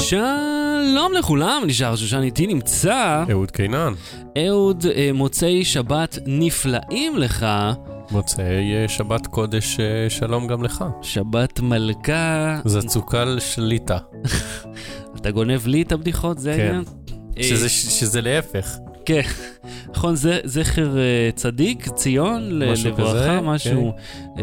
שלום לכולם, נשאר שושן איתי נמצא אהוד קינן, אהוד אה, מוצאי שבת נפלאים לך, מוצאי אה, שבת קודש אה, שלום גם לך. שבת מלכה, זצוקל שליטה, אתה גונב לי את הבדיחות, זה כן. העניין? אה, שזה- שזה להפך. כן, נכון, זה זכר צדיק, ציון, משהו לברכה, כזה, משהו,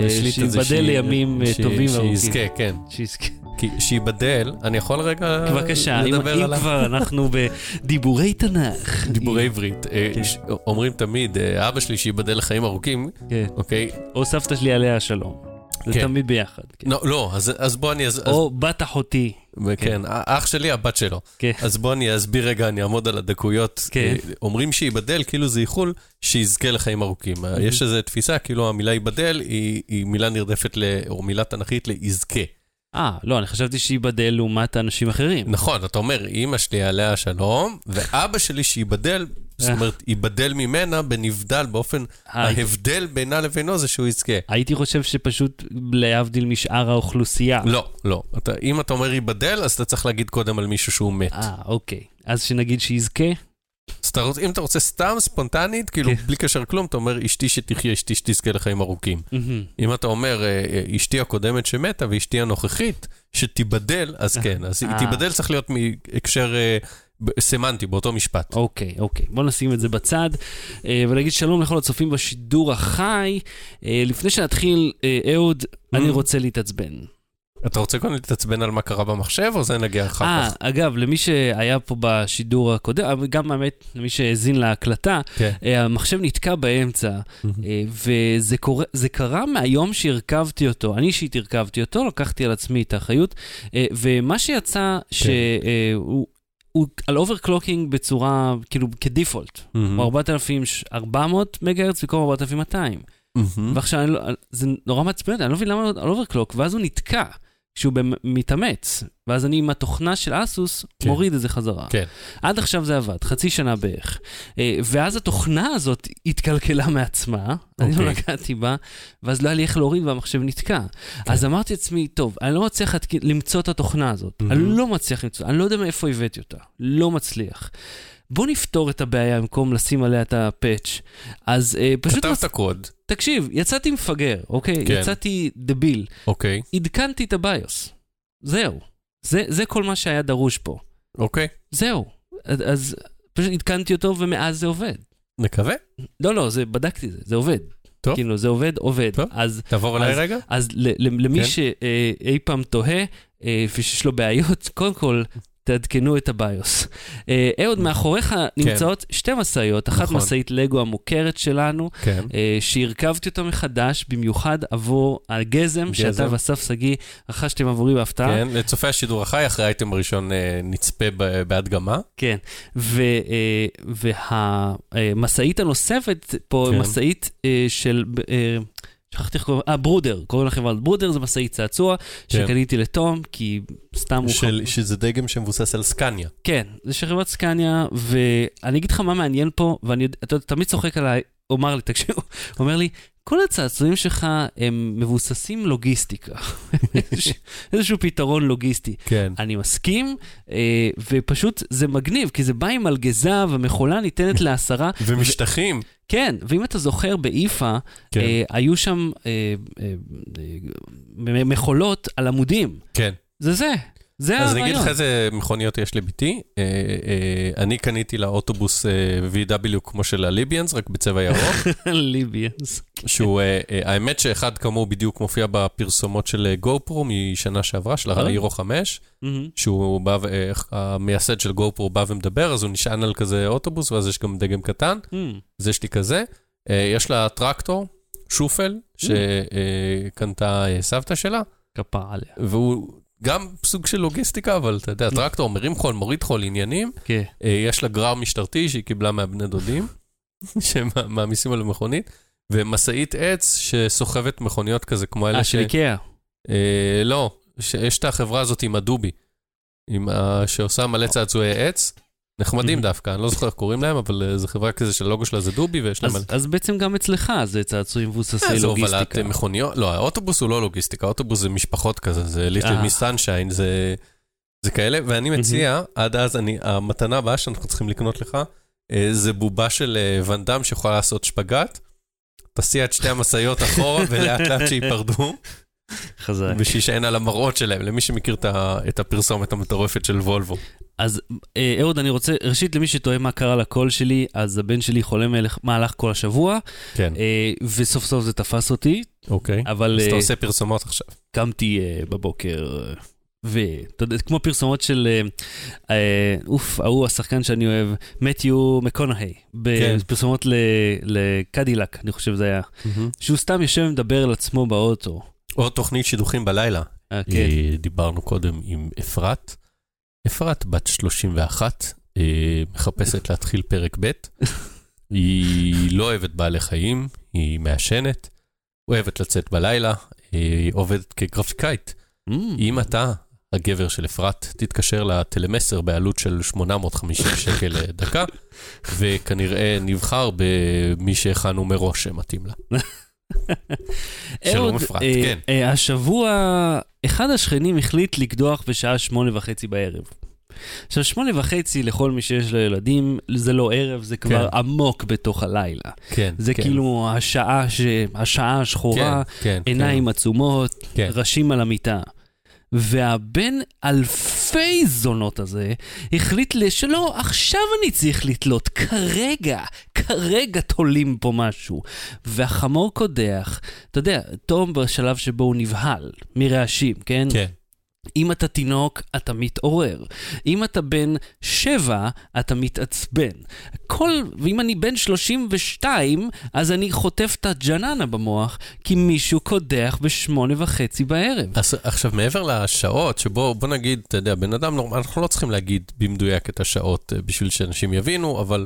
זה שייבדל שהיא- לימים טובים וארוכים. שיזכה, כן. שיזכה. כי שייבדל, אני יכול רגע בבקשה, אם לדבר אם עליו? כבר אנחנו בדיבורי תנ"ך. דיבורי עברית. אה, כן. ש- אומרים תמיד, אה, אבא שלי שייבדל לחיים ארוכים, כן. אוקיי? או סבתא שלי עליה השלום. זה כן. תמיד ביחד. כן. לא, לא, אז- אז בוא אני... אז- או בת אחותי. כן, אח שלי, הבת שלו. כן. אז בוא אני אסביר רגע, אני אעמוד על הדקויות. כן. אה, אומרים שייבדל, כאילו זה איחול שיזכה לחיים ארוכים. אה, יש איזו תפיסה, כאילו המילה ייבדל היא היא מילה נרדפת, ל- או מילה תנכית ליזכה. אה, לא, אני חשבתי שייבדל לעומת אנשים אחרים. נכון, אתה אומר, אימא שלי עליה השלום, ואבא שלי שייבדל, זאת אומרת, ייבדל ממנה בנבדל, באופן, אה, ההבדל בינה לבינו זה שהוא יזכה. הייתי חושב שפשוט להבדיל משאר האוכלוסייה. לא, לא. אתה, אם אתה אומר ייבדל, אז אתה צריך להגיד קודם על מישהו שהוא מת. אה, אוקיי. אז שנגיד שיזכה? אז אתה רוצ- אם אתה רוצה סתם, ספונטנית, כאילו, כן. בלי קשר כלום, אתה אומר, אשתי שתחיה, אשתי שתזכה לחיים ארוכים. מהמם. אם אתה אומר, אה, אה, אשתי הקודמת שמתה ואשתי הנוכחית, שתיבדל, אז כן. אז אה. תיבדל צריך להיות מהקשר אה, סמנטי, באותו משפט. אוקיי, אוקיי. בוא נשים את זה בצד אה, ונגיד שלום לכל הצופים בשידור החי. אה, לפני שנתחיל, אה, אהוד, אני Mm. רוצה להתעצבן. אתה רוצה קודם להתעצבן על מה קרה במחשב, או זה נגיע אחר אה, כך? אגב, למי שהיה פה בשידור הקודם, גם האמת, למי שהאזין להקלטה, כן. אה, המחשב נתקע באמצע, אה, וזה קורה, זה קרה מהיום שהרכבתי אותו. אני אישית הרכבתי אותו, לקחתי על עצמי את האחריות, אה, ומה שיצא, שהוא... הוא על overclocking בצורה, כאילו, כ default. הוא 4400 מגה-הרץ במקום 4200. מהמם. ועכשיו, אני לא, זה נורא מעצבן אותי, אני לא מבין למה על overclock, ואז הוא נתקע, כשהוא במ- מתאמץ, ואז אני עם התוכנה של אסוס כן. מוריד את זה חזרה. כן. עד עכשיו זה עבד, חצי שנה בערך. אה, ואז התוכנה הזאת התקלקלה מעצמה, אני לא אוקיי. נגעתי בה, ואז לא היה לי איך להוריד והמחשב נתקע. אז אמרתי לעצמי, טוב, אני לא מצליח למצוא את התוכנה הזאת. מהמם. אני לא מצליח למצוא, אני לא יודע מאיפה הבאתי אותה. לא מצליח. בוא נפתור את הבעיה במקום לשים עליה את הפאץ'. אז אה, פשוט... כתבת רצ- קוד, תקשיב, יצאתי מפגר, אוקיי? כן. יצאתי דביל. אוקיי, עדכנתי את הביוס. זהו. זה, זה כל מה שהיה דרוש פה. אוקיי, זהו. אז, פשוט עדכנתי אותו ומאז זה עובד. נקווה. לא, לא, זה, בדקתי זה, זה עובד. טוב. כאילו, זה עובד, עובד. טוב. אז, תעבור אליי רגע. אז למי כן. שאי פעם תוהה אה, ושיש לו בעיות, קודם כל, תעדכנו את הביוס. אה, אהוד, מאחוריך נמצאות שתי משאיות, אחת כן. נכון. משאית לגו המוכרת שלנו, כן. אה, שהרכבתי אותה מחדש, במיוחד עבור הגזם שאתה. ואסף שגיא רכשתם עבורי בהפתעה. כן, לצופי השידור החי, אחרי האייטם הראשון אה, נצפה בהדגמה. כן, והמשאית הנוספת פה, כן. משאית של, שכחתי איך קוראים, אה, ברודר, קוראים לחברה ברודר, זה משאית צעצוע, כן. שקניתי לתום, כי סתם הוא... של- שזה דגם שמבוסס על סקניה. כן, זה של חברת סקניה, ואני אגיד לך מה מעניין פה, ואני אתה יודע, תמיד צוחק עליי, הוא אמר לי, תקשיב, הוא אומר לי, כל הצעצועים שלך הם מבוססים לוגיסטיקה. איזשהו- איזשהו פתרון לוגיסטי. כן. אני מסכים, אה, ופשוט זה מגניב, כי זה בא עם מלגזה והמכולה ניתנת לעשרה. ומשטחים. כן, ואם אתה זוכר באיפא, כן. אה, היו שם אה, אה, אה, מכולות על עמודים. כן. זה זה, זה אז אני אגיד הרעיון. לך איזה מכוניות יש לביתי. אה, אה, אני קניתי לאוטובוס אה, VW כמו של הליביאנס, רק בצבע ירוק, ליביאנס. שהוא, אה, אה, האמת שאחד כמוהו בדיוק מופיע בפרסומות של גו פרו משנה שעברה, של אה? האירו 5, שהוא בא, אה, המייסד של גו פרו בא ומדבר, אז הוא נשען על כזה אוטובוס, ואז יש גם דגם קטן, אז יש לי כזה. אה, יש לה טרקטור, שופל, שקנתה אה, סבתא שלה. כפרה עליה. והוא גם סוג של לוגיסטיקה, אבל אתה יודע, טרקטור מרים חול, מוריד חול, עניינים. כן. אה, יש לה גרר משטרתי שהיא קיבלה מהבני דודים, שמעמיסים על המכונית, ומשאית עץ שסוחבת מכוניות כזה, כמו אלה אה, ש... של איקאה. אה, לא, יש את החברה הזאת עם הדובי. שעושה מלא צעצועי עץ. נחמדים Mhm. דווקא, אני לא זוכר איך קוראים להם, אבל אה, זו חברה כזה שהלוגו שלה זה דובי, ויש להם... אז- אז בעצם גם אצלך זה צעצועים מבוססי אה, זה הובלת לוגיסטיקה. אה, מכוניות, לא, האוטובוס הוא לא לוגיסטיקה, האוטובוס זה משפחות כזה, זה ליטל אה. מיס סנשיין, זה... זה כאלה, ואני מציע, עד אז אני, המתנה הבאה שאנחנו צריכים לקנות לך, אה, זה בובה של אה, ואנדאם שיכולה לעשות שפגאט. תסיע את שתי המשאיות אחורה ולאט לאט שייפרדו. חזק. שאין על המראות שלהם, למי שמכיר את הפרסומת המטורפת של וולבו. אז אה, אהוד, אני רוצה, ראשית, למי שתוהה מה קרה לקול שלי, אז הבן שלי חולה מהלך כל השבוע. כן. וסוף סוף זה תפס אותי. אוקיי. אבל... אז אתה עושה פרסומות עכשיו. קמתי בבוקר. ואתה יודע, כמו פרסומות של, אה, אה, אוף, ההוא השחקן שאני אוהב, מתיו מקונהי, בפרסומות כן. לקדילק, אני חושב זה היה, mm-hmm. שהוא סתם יושב ומדבר על עצמו באוטו. או תוכנית שידוכים בלילה. אה, כן. דיברנו קודם עם אפרת. אפרת, בת 31, מחפשת להתחיל פרק ב'. היא לא אוהבת בעלי חיים, היא מעשנת, אוהבת לצאת בלילה, היא עובדת כגרפיקאית. Mm. אם אתה הגבר של אפרת, תתקשר לטלמסר בעלות של 850 שקל לדקה, וכנראה נבחר במי שהכנו מראש שמתאים לה. שלום אפרת, אה, כן. אה, השבוע, אחד השכנים החליט לקדוח בשעה שמונה וחצי בערב. עכשיו, שמונה וחצי לכל מי שיש לו ילדים, זה לא ערב, זה כבר כן. עמוק בתוך הלילה. כן, זה כן. כאילו השעה, ש... השעה השחורה, כן, כן, עיניים כן. עצומות, כן. ראשים על המיטה. והבן אלפי זונות הזה החליט שלא, עכשיו אני צריך לתלות, כרגע, כרגע תולים פה משהו. והחמור קודח, אתה יודע, תום בשלב שבו הוא נבהל מרעשים, כן? כן. אם אתה תינוק, אתה מתעורר. אם אתה בן שבע, אתה מתעצבן. כל, ואם אני בן 32, אז אני חוטף את הג'ננה במוח, כי מישהו קודח בשמונה וחצי בערב. אז עכשיו, מעבר לשעות, שבו, בוא נגיד, אתה יודע, בן אדם, אנחנו לא צריכים להגיד במדויק את השעות אה, בשביל שאנשים יבינו, אבל...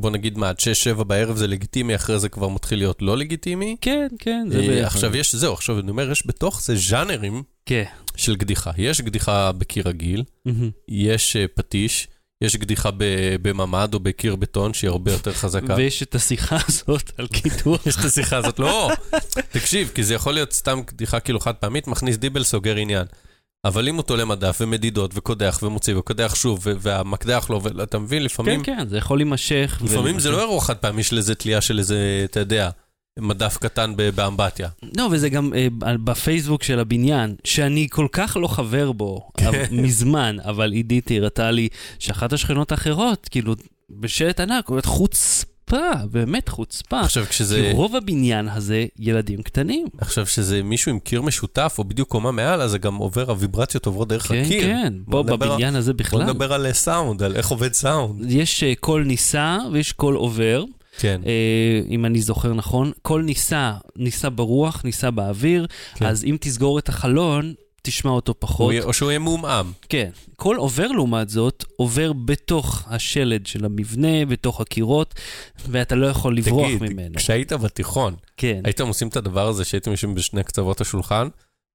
בוא נגיד מה, עד 6-7 בערב זה לגיטימי, אחרי זה כבר מתחיל להיות לא לגיטימי. כן, כן, זה אה, בערך. עכשיו יש, זהו, עכשיו אני אומר, יש בתוך זה ז'אנרים כן. של קדיחה. יש קדיחה בקיר רגיל, יש אה, פטיש, יש קדיחה בממ"ד או בקיר בטון שהיא הרבה יותר חזקה. ויש את השיחה הזאת על קידוח. יש את השיחה הזאת, לא, תקשיב, כי זה יכול להיות סתם קדיחה כאילו חד פעמית, מכניס דיבל, סוגר עניין. אבל אם הוא תולה מדף ומדידות וקודח ומוציא וקודח שוב והמקדח לא, אתה מבין, לפעמים... כן, כן, זה יכול להימשך. לפעמים זה לא אירוע חד פעמי של איזה תלייה של איזה, אתה יודע, מדף קטן באמבטיה. לא, וזה גם אה, בפייסבוק של הבניין, שאני כל כך לא חבר בו כן. מזמן, אבל עידית הראתה לי שאחת השכנות האחרות, כאילו, בשלט ענק, חוץ חוצפה, באמת חוצפה. עכשיו כשזה... כי רוב הבניין הזה ילדים קטנים. עכשיו שזה מישהו עם קיר משותף, או בדיוק קומה מעל, אז זה גם עובר, הוויברציות עוברות דרך כן, הקיר. כן, כן, פה בבניין הזה בכלל. בוא נדבר על סאונד, על איך עובד סאונד. יש אה, קול נישא ויש קול עובר. כן. אה, אם אני זוכר נכון, קול נישא, נישא ברוח, נישא באוויר, כן. אז אם תסגור את החלון, תשמע אותו פחות. או שהוא יהיה מעומעם. כן. כל עובר לעומת זאת, עובר בתוך השלד של המבנה, בתוך הקירות, ואתה לא יכול לברוח תגיד, ממנו. תגיד, כשהיית בתיכון, כן. הייתם עושים את הדבר הזה שהייתם יושבים בשני קצוות השולחן,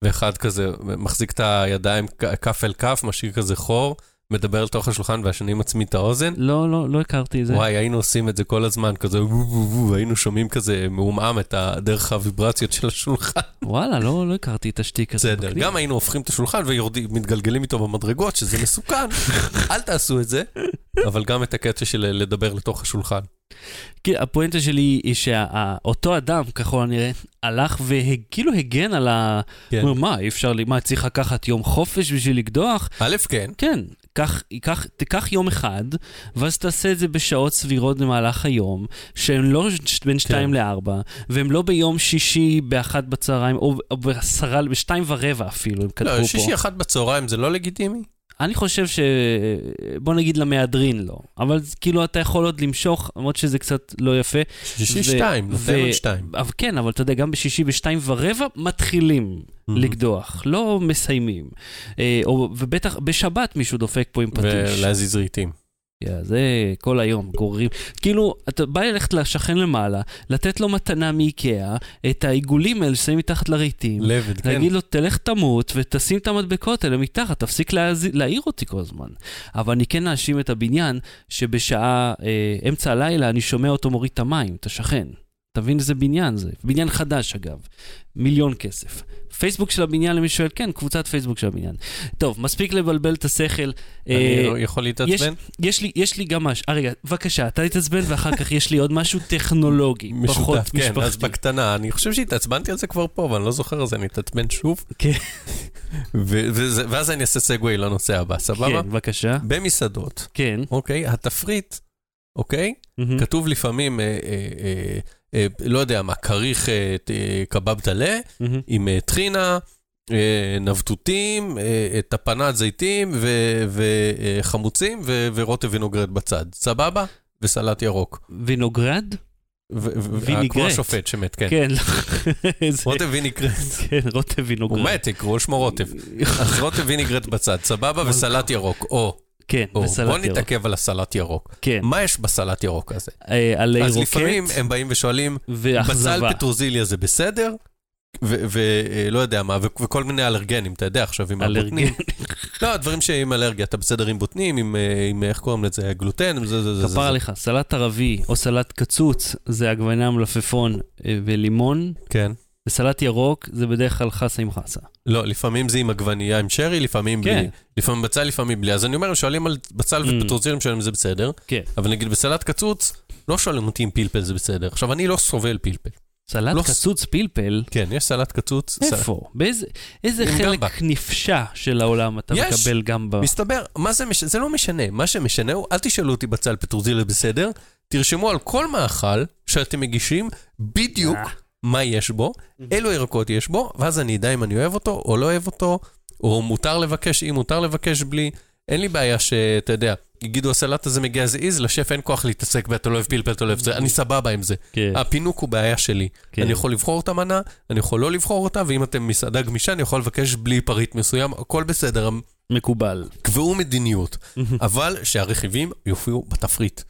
ואחד כזה מחזיק את הידיים כף אל כף, משאיר כזה חור, מדבר אל תוך השולחן והשני מצמיד את האוזן? לא, לא, לא הכרתי את זה. וואי, היינו עושים את זה כל הזמן, כזה וו וו וו, היינו שומעים כזה מעומעם את דרך הוויברציות של השולחן. וואלה, לא, לא הכרתי את השטיק הזה. בסדר, גם היינו הופכים את השולחן ומתגלגלים איתו במדרגות, שזה מסוכן, אל תעשו את זה, אבל גם את הקטע של לדבר לתוך השולחן. כי הפואנטה שלי היא שאותו אדם, ככל הנראה, הלך וכאילו הגן על ה... כן. אומר, מה, אי אפשר, מה, צריך לקחת יום חופש בשביל לקדוח? א', כן. כן, קח, קח, תיקח יום אחד, ואז תעשה את זה בשעות סבירות במהלך היום, שהן לא בין שתיים כן. לארבע, והן לא ביום שישי באחת בצהריים, או, או בעשרה, בשתיים ורבע אפילו, הם כתבו לא, פה. לא, שישי אחת בצהריים זה לא לגיטימי? אני חושב ש... בוא נגיד למהדרין לא, אבל כאילו אתה יכול עוד למשוך, למרות שזה קצת לא יפה. שישי ו... שתיים, נותן עוד שתיים. אבל כן, אבל אתה יודע, גם בשישי בשתיים ורבע מתחילים mm-hmm. לקדוח, לא מסיימים. אה, או, ובטח בשבת מישהו דופק פה עם פטיש. ולהזיז רהיטים. Yeah, זה כל היום, גוררים. כאילו, אתה בא ללכת לשכן למעלה, לתת לו מתנה מאיקאה, את העיגולים האלה ששמים מתחת לרהיטים. לבד, כן. להגיד לו, תלך תמות ותשים את המדבקות האלה מתחת, תפסיק להז... להעיר אותי כל הזמן. אבל אני כן אאשים את הבניין, שבשעה, אה, אמצע הלילה, אני שומע אותו מוריד את המים, את השכן. תבין איזה בניין זה. בניין חדש, אגב. מיליון כסף. פייסבוק של הבניין, למי שואל, כן, קבוצת פייסבוק של הבניין. טוב, מספיק לבלבל את השכל. אני אה, יכול להתעצבן? יש, יש, לי, יש לי גם משהו. אה, רגע, בבקשה, אתה תתעצבן, ואחר כך יש לי עוד משהו טכנולוגי, משותף, פחות כן, משפחתי. אז בקטנה, אני חושב שהתעצבנתי על זה כבר פה, אבל אני לא זוכר זה, אני אתעצבן שוב. כן. ואז אני אעשה סגווי לנושא הבא, סבבה? כן, בבקשה. במסעדות, כן. אוקיי, התפריט, אוקיי? Mm-hmm. כתוב לפעמים, אה, אה, אה, אה, לא יודע מה, כריך אה, קבב טלה, mm-hmm. עם אה, טחינה, אה, נבטותים, אה, טפנת זיתים וחמוצים ורוטב וינוגרד בצד, סבבה? וסלט ירוק. וינוגרד? ויניגרט. כמו השופט שמת, כן. כן. רוטב ויניגרט. כן, רוטב וינוגרט. הוא מת, יקראו שמו רוטב. אז רוטב ויניגרט בצד, סבבה, וסלט ירוק. או. כן, וסלט ירוק. בוא נתעכב על הסלט ירוק. כן. מה יש בסלט ירוק הזה? אה, רוקט. אז לפעמים הם באים ושואלים, בצל פטרוזיליה זה בסדר? ולא יודע מה, וכל מיני אלרגנים, אתה יודע, עכשיו עם הבוטנים. לא, דברים שעם אלרגיה, אתה בסדר עם בוטנים, עם, עם איך קוראים לזה, גלוטן, זה, זה, זה. כפר עליך, סלט ערבי או סלט קצוץ זה עגבניה מלפפון אה, ולימון. כן. וסלט ירוק זה בדרך כלל חסה עם חסה. לא, לפעמים זה עם עגבנייה עם שרי, לפעמים כן. בלי. לפעמים בצל, לפעמים בלי. אז אני אומר, שואלים על בצל mm. ופטרוזילים שואלים אם זה בסדר. כן. אבל נגיד בסלט קצוץ, לא שואלים אותי אם פלפל זה בסדר. עכשיו, אני לא סובל פלפל. סלט לא קצוץ ס... פלפל? כן, יש סלט קצוץ. איפה? סל... באיזה איזה חלק גמבה. נפשע של העולם אתה יש, מקבל גם ב... מסתבר, מה זה משנה? זה לא משנה. מה שמשנה הוא, אל תשאלו אותי בצל פטרוזילה בסדר, תרשמו על כל מאכל שאתם מגישים בדיוק אה. מה יש בו, אילו ירקות יש בו, ואז אני אדע אם אני אוהב אותו או לא אוהב אותו, או מותר לבקש, אם מותר לבקש בלי. אין לי בעיה שאתה יודע, יגידו הסלט הזה מגיע איזה איז, לשף אין כוח להתעסק ואתה לא אוהב פלפל, אתה לא אוהב זה, אני סבבה עם זה. כן. הפינוק הוא בעיה שלי. כן. אני יכול לבחור את המנה, אני יכול לא לבחור אותה, ואם אתם מסעדה גמישה, אני יכול לבקש בלי פריט מסוים, הכל בסדר. מקובל. קבעו מדיניות, אבל שהרכיבים יופיעו בתפריט.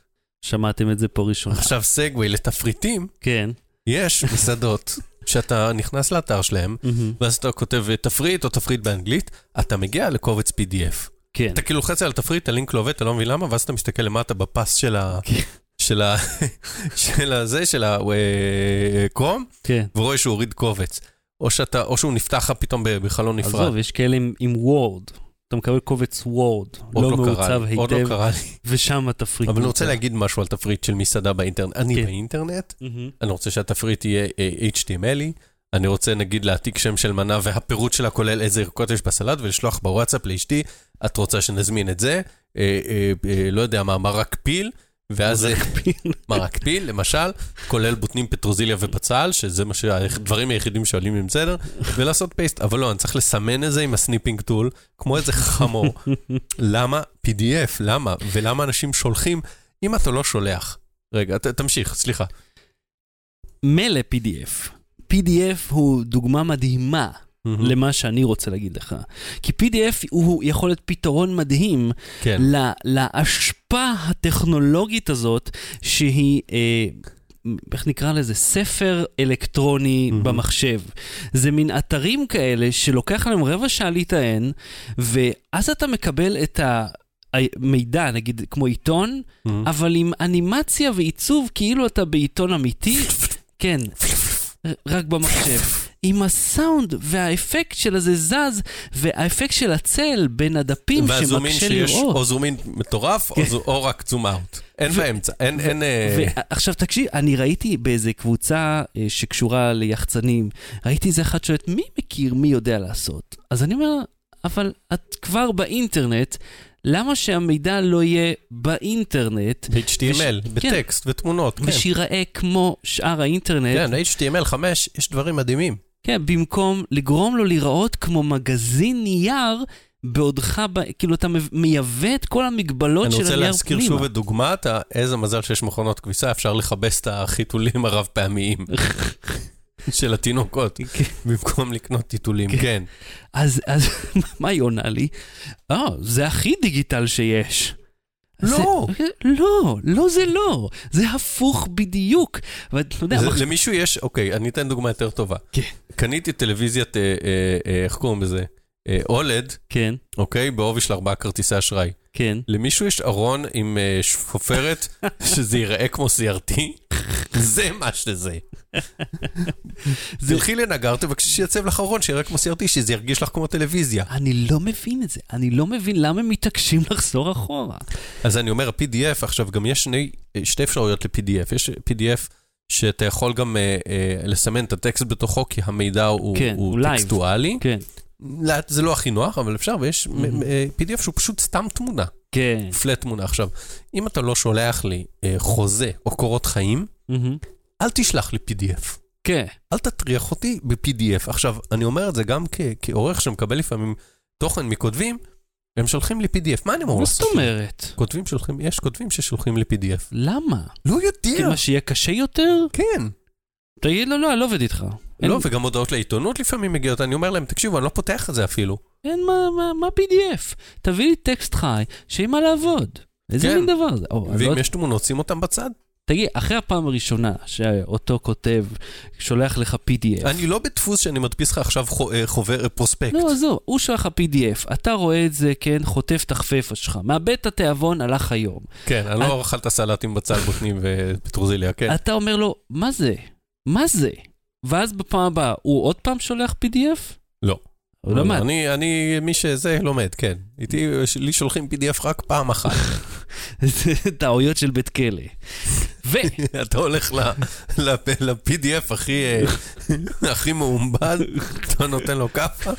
שמעתם את זה פה ראשון. עכשיו סגווי לתפריטים. כן. יש מסעדות שאתה נכנס לאתר שלהם, ואז אתה כותב תפריט או תפריט באנגלית, אתה מגיע לקובץ PDF. כן. אתה כאילו לוחץ על התפריט, הלינק לא עובד, אתה לא מבין למה, ואז אתה מסתכל למטה בפס של ה... כן. של ה... של הזה, של הקרום, כן. ורואה שהוא הוריד קובץ. או שאתה, או שהוא נפתח לך פתאום בחלון נפרד. עזוב, יש כאלה עם וורד. אתה מקבל קובץ וורד, לא, לא מעוצב היטב, עוד לא קרה לי. ושם התפריט. אבל אני רוצה להגיד משהו על תפריט של מסעדה באינטרנט. אני כן. באינטרנט, אני רוצה שהתפריט יהיה אה, HTMLי, אני רוצה נגיד להעתיק שם של מנה והפירוט שלה כולל איזה ירקות יש בסלט ולשלוח בוואטסאפ לאשתי, את רוצה שנזמין את זה, אה, אה, אה, לא יודע מה, מרק פיל, ואז מרק פיל, מרק פיל, למשל, כולל בוטנים פטרוזיליה ובצל, שזה מה שהדברים היחידים שעולים עם בסדר, ולעשות paste. אבל לא, אני צריך לסמן את זה עם ה snipping tool, כמו איזה חמור. למה PDF? למה? ולמה אנשים שולחים, אם אתה לא שולח. רגע, ת, תמשיך, סליחה. מילא PDF. PDF הוא דוגמה מדהימה mm-hmm. למה שאני רוצה להגיד לך. כי PDF הוא יכול להיות פתרון מדהים כן. לה, להשפעה הטכנולוגית הזאת, שהיא... אה, איך נקרא לזה? ספר אלקטרוני mm-hmm. במחשב. זה מין אתרים כאלה שלוקח להם רבע שעה להיטען, ואז אתה מקבל את ה... מידע, נגיד כמו עיתון, mm-hmm. אבל עם אנימציה ועיצוב כאילו אתה בעיתון אמיתי. כן. רק במחשב. עם הסאונד והאפקט של הזה זז, והאפקט של הצל בין הדפים שמקשה לראות. והזומין שיש או זומין מטורף, או, זו, או רק זום אאוט. אין באמצע, אין... אין אה, עכשיו תקשיב, אני ראיתי באיזה קבוצה אה, שקשורה ליחצנים, ראיתי איזה אחד שואלת, מי מכיר, מי יודע לעשות? אז אני אומר, אבל את כבר באינטרנט, למה שהמידע לא יהיה באינטרנט? ב-HTML, וש... כן. בטקסט כן. ותמונות, כן. ושיראה כמו שאר האינטרנט. כן, HTML 5, יש דברים מדהימים. כן, במקום לגרום לו לראות כמו מגזין נייר, בעודך, כאילו אתה מייבא את כל המגבלות של הנייר פנימה. אני רוצה להזכיר שוב את דוגמת, איזה מזל שיש מכונות כביסה, אפשר לכבס את החיתולים הרב פעמיים. של התינוקות, כן. במקום לקנות טיטולים, כן. כן. אז, אז מה היא עונה לי? אה, זה הכי דיגיטל שיש. לא. זה, לא, לא זה לא. זה הפוך בדיוק. ואתה יודע... זה, מח... למישהו יש, אוקיי, אני אתן דוגמה יותר טובה. כן. קניתי טלוויזיית, אה, אה, אה, איך קוראים לזה? אה, אולד. כן. אוקיי? בעובי של ארבעה כרטיסי אשראי. כן. למישהו יש ארון עם uh, שפופרת שזה ייראה כמו CRT? זה מה שזה. תלכי לנגר, תבקשי שיצב לך ארון שיראה כמו CRT, שזה ירגיש לך כמו טלוויזיה. אני לא מבין את זה, אני לא מבין למה הם מתעקשים לחזור אחורה. אז אני אומר, ה-PDF, עכשיו גם יש שני, שתי אפשרויות ל-PDF. יש PDF שאתה יכול גם uh, uh, לסמן את הטקסט בתוכו, כי המידע הוא, כן, הוא, הוא טקסטואלי. כן. זה לא הכי נוח, אבל אפשר, ויש mm-hmm. PDF שהוא פשוט סתם תמונה. כן. פלט תמונה. עכשיו, אם אתה לא שולח לי uh, חוזה או קורות חיים, Mm-hmm. אל תשלח לי PDF. כן. אל תטריח אותי ב-PDF. עכשיו, אני אומר את זה גם כ- כעורך שמקבל לפעמים תוכן מכותבים, הם שולחים לי PDF. מה אני אמור מה לעשות? זאת אומרת? כותבים שולחים, יש כותבים ששולחים לי PDF. למה? לא יודע. כאילו שיהיה קשה יותר? כן. תגיד לו, לא, אני לא עובד איתך. לא, וגם הודעות לעיתונות לפעמים מגיעות, אני אומר להם, תקשיבו, אני לא פותח את זה אפילו. אין מה, מה, מה PDF? תביא לי טקסט חי, שיהיה מה לעבוד. איזה כן. מין דבר זה? אני לא ואם יש תמונות, שים אותם בצד. תגיד, אחרי הפעם הראשונה שאותו כותב שולח לך PDF, אני לא בדפוס שאני מדפיס לך עכשיו אה, חובר אה, פרוספקט. לא, עזוב, הוא שולח לך PDF, אתה רואה את זה, כן, חוטף את החפפה שלך, מאבד את התיאבון, הלך היום. כן, אני לא אכלת סלט עם בצל בוטנים ופטרוזיליה, כן. אתה אומר לו, מה זה? מה זה? ואז בפעם הבאה, הוא עוד פעם שולח PDF? לא. הוא למד. אני, אני, מי שזה לומד, כן. איתי, לי שולחים PDF רק פעם אחת. טעויות של בית כלא. ו... אתה הולך ל-PDF הכי, אה, הכי מעומבד, אתה נותן לו כאפה.